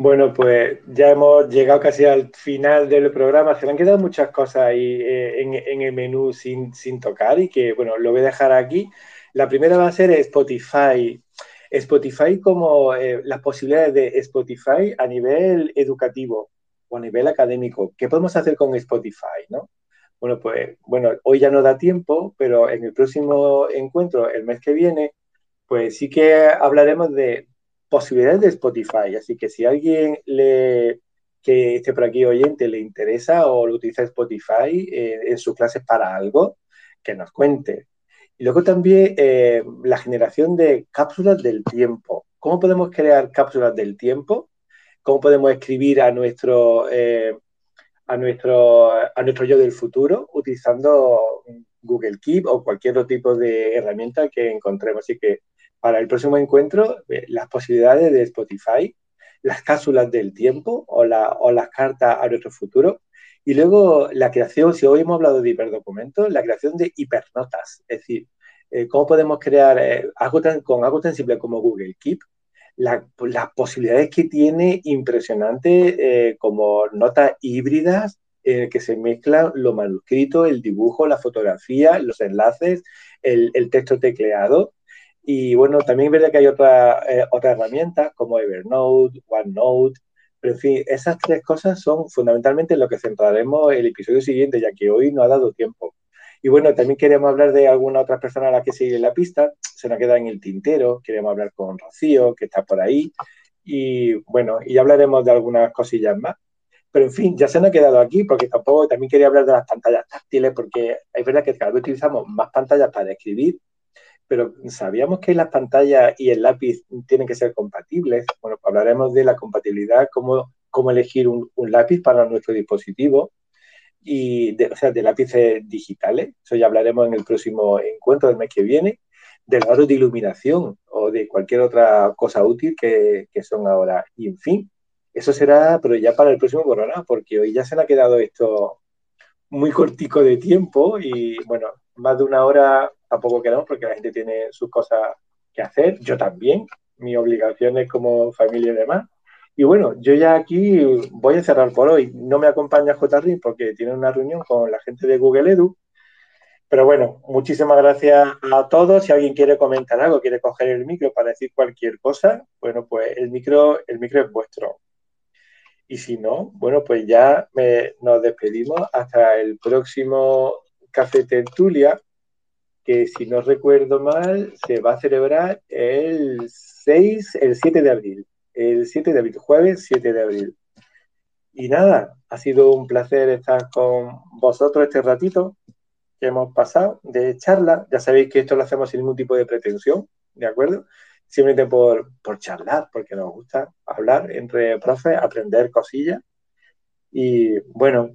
bueno, pues ya hemos llegado casi al final del programa. Se me han quedado muchas cosas ahí eh, en, el menú sin, tocar y que, bueno, lo voy a dejar aquí. La primera va a ser Spotify. Spotify como eh, las posibilidades de Spotify a nivel educativo o a nivel académico. ¿Qué podemos hacer con Spotify, no? Bueno, pues, bueno, hoy ya no da tiempo, pero en el próximo encuentro, el mes que viene, pues sí que hablaremos de posibilidades de Spotify. Así que si alguien le, que esté por aquí oyente le interesa o lo utiliza Spotify eh, en sus clases para algo, que nos cuente. Y luego también eh, la generación de cápsulas del tiempo. ¿Cómo podemos crear cápsulas del tiempo? ¿Cómo podemos escribir a nuestro, eh, a nuestro, a nuestro yo del futuro utilizando Google Keep o cualquier otro tipo de herramienta que encontremos? Así que para el próximo encuentro eh, las posibilidades de Spotify, las cápsulas del tiempo o, las cartas a nuestro futuro. Y luego la creación, si hoy hemos hablado de hiperdocumentos, la creación de hipernotas. Es decir, eh, cómo podemos crear eh, algo tan, con algo tan simple como Google Keep, las posibilidades que tiene impresionante como notas híbridas en que se mezclan lo manuscrito, el dibujo, la fotografía, los enlaces, el, el texto tecleado. Y bueno, también es verdad que hay otra, eh, otra herramientas como Evernote, OneNote, pero en fin, esas tres cosas son fundamentalmente lo que centraremos el episodio siguiente, ya que hoy no ha dado tiempo. Y bueno, también queremos hablar de alguna otra persona a la que sigue la pista, se nos queda en el tintero, queremos hablar con Rocío, que está por ahí, y bueno, y hablaremos de algunas cosillas más. Pero en fin, ya se nos ha quedado aquí porque tampoco también quería hablar de las pantallas táctiles porque es verdad que cada vez utilizamos más pantallas para escribir, pero sabíamos que las pantallas y el lápiz tienen que ser compatibles. Bueno, hablaremos de la compatibilidad, cómo, cómo elegir un, lápiz para nuestro dispositivo y de, o sea, de lápices digitales. Eso ya hablaremos en el próximo encuentro del mes que viene, del grado de iluminación o de cualquier otra cosa útil que, que son ahora. Y en fin, eso será, pero ya para el próximo programa, porque hoy ya se le ha quedado esto muy cortico de tiempo y bueno, más de una hora tampoco quedamos porque la gente tiene sus cosas que hacer, yo también, mis obligaciones como familia y demás. Y bueno, yo ya aquí voy a cerrar por hoy. No me acompaña JRI porque tiene una reunión con la gente de Google Edu. Pero bueno, muchísimas gracias a todos. Si alguien quiere comentar algo, quiere coger el micro para decir cualquier cosa, bueno, pues el micro, el micro es vuestro. Y si no, bueno, pues ya nos despedimos hasta el próximo Café Tertulia, que si no recuerdo mal, se va a celebrar el 6, el 7 de abril. El 7 de abril, jueves 7 de abril. Y nada, ha sido un placer estar con vosotros este ratito que hemos pasado de charla. Ya sabéis que esto lo hacemos sin ningún tipo de pretensión, ¿de acuerdo? simplemente por, por charlar, porque nos gusta hablar entre profes, aprender cosillas. Y bueno,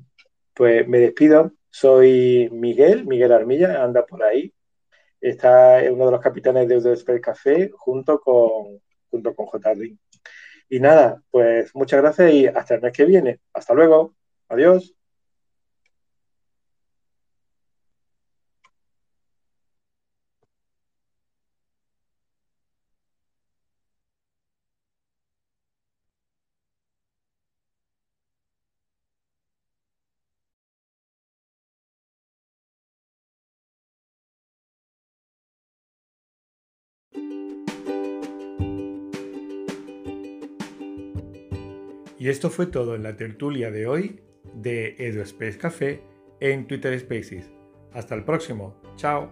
pues me despido. Soy Miguel, Miguel Armilla, anda por ahí. Está uno de los capitanes de Udesper Café junto con, junto con JR. Y nada, pues muchas gracias y hasta el mes que viene. Hasta luego. Adiós. Y esto fue todo en la tertulia de hoy de EduSpace Café en Twitter Spaces. Hasta el próximo. Chao.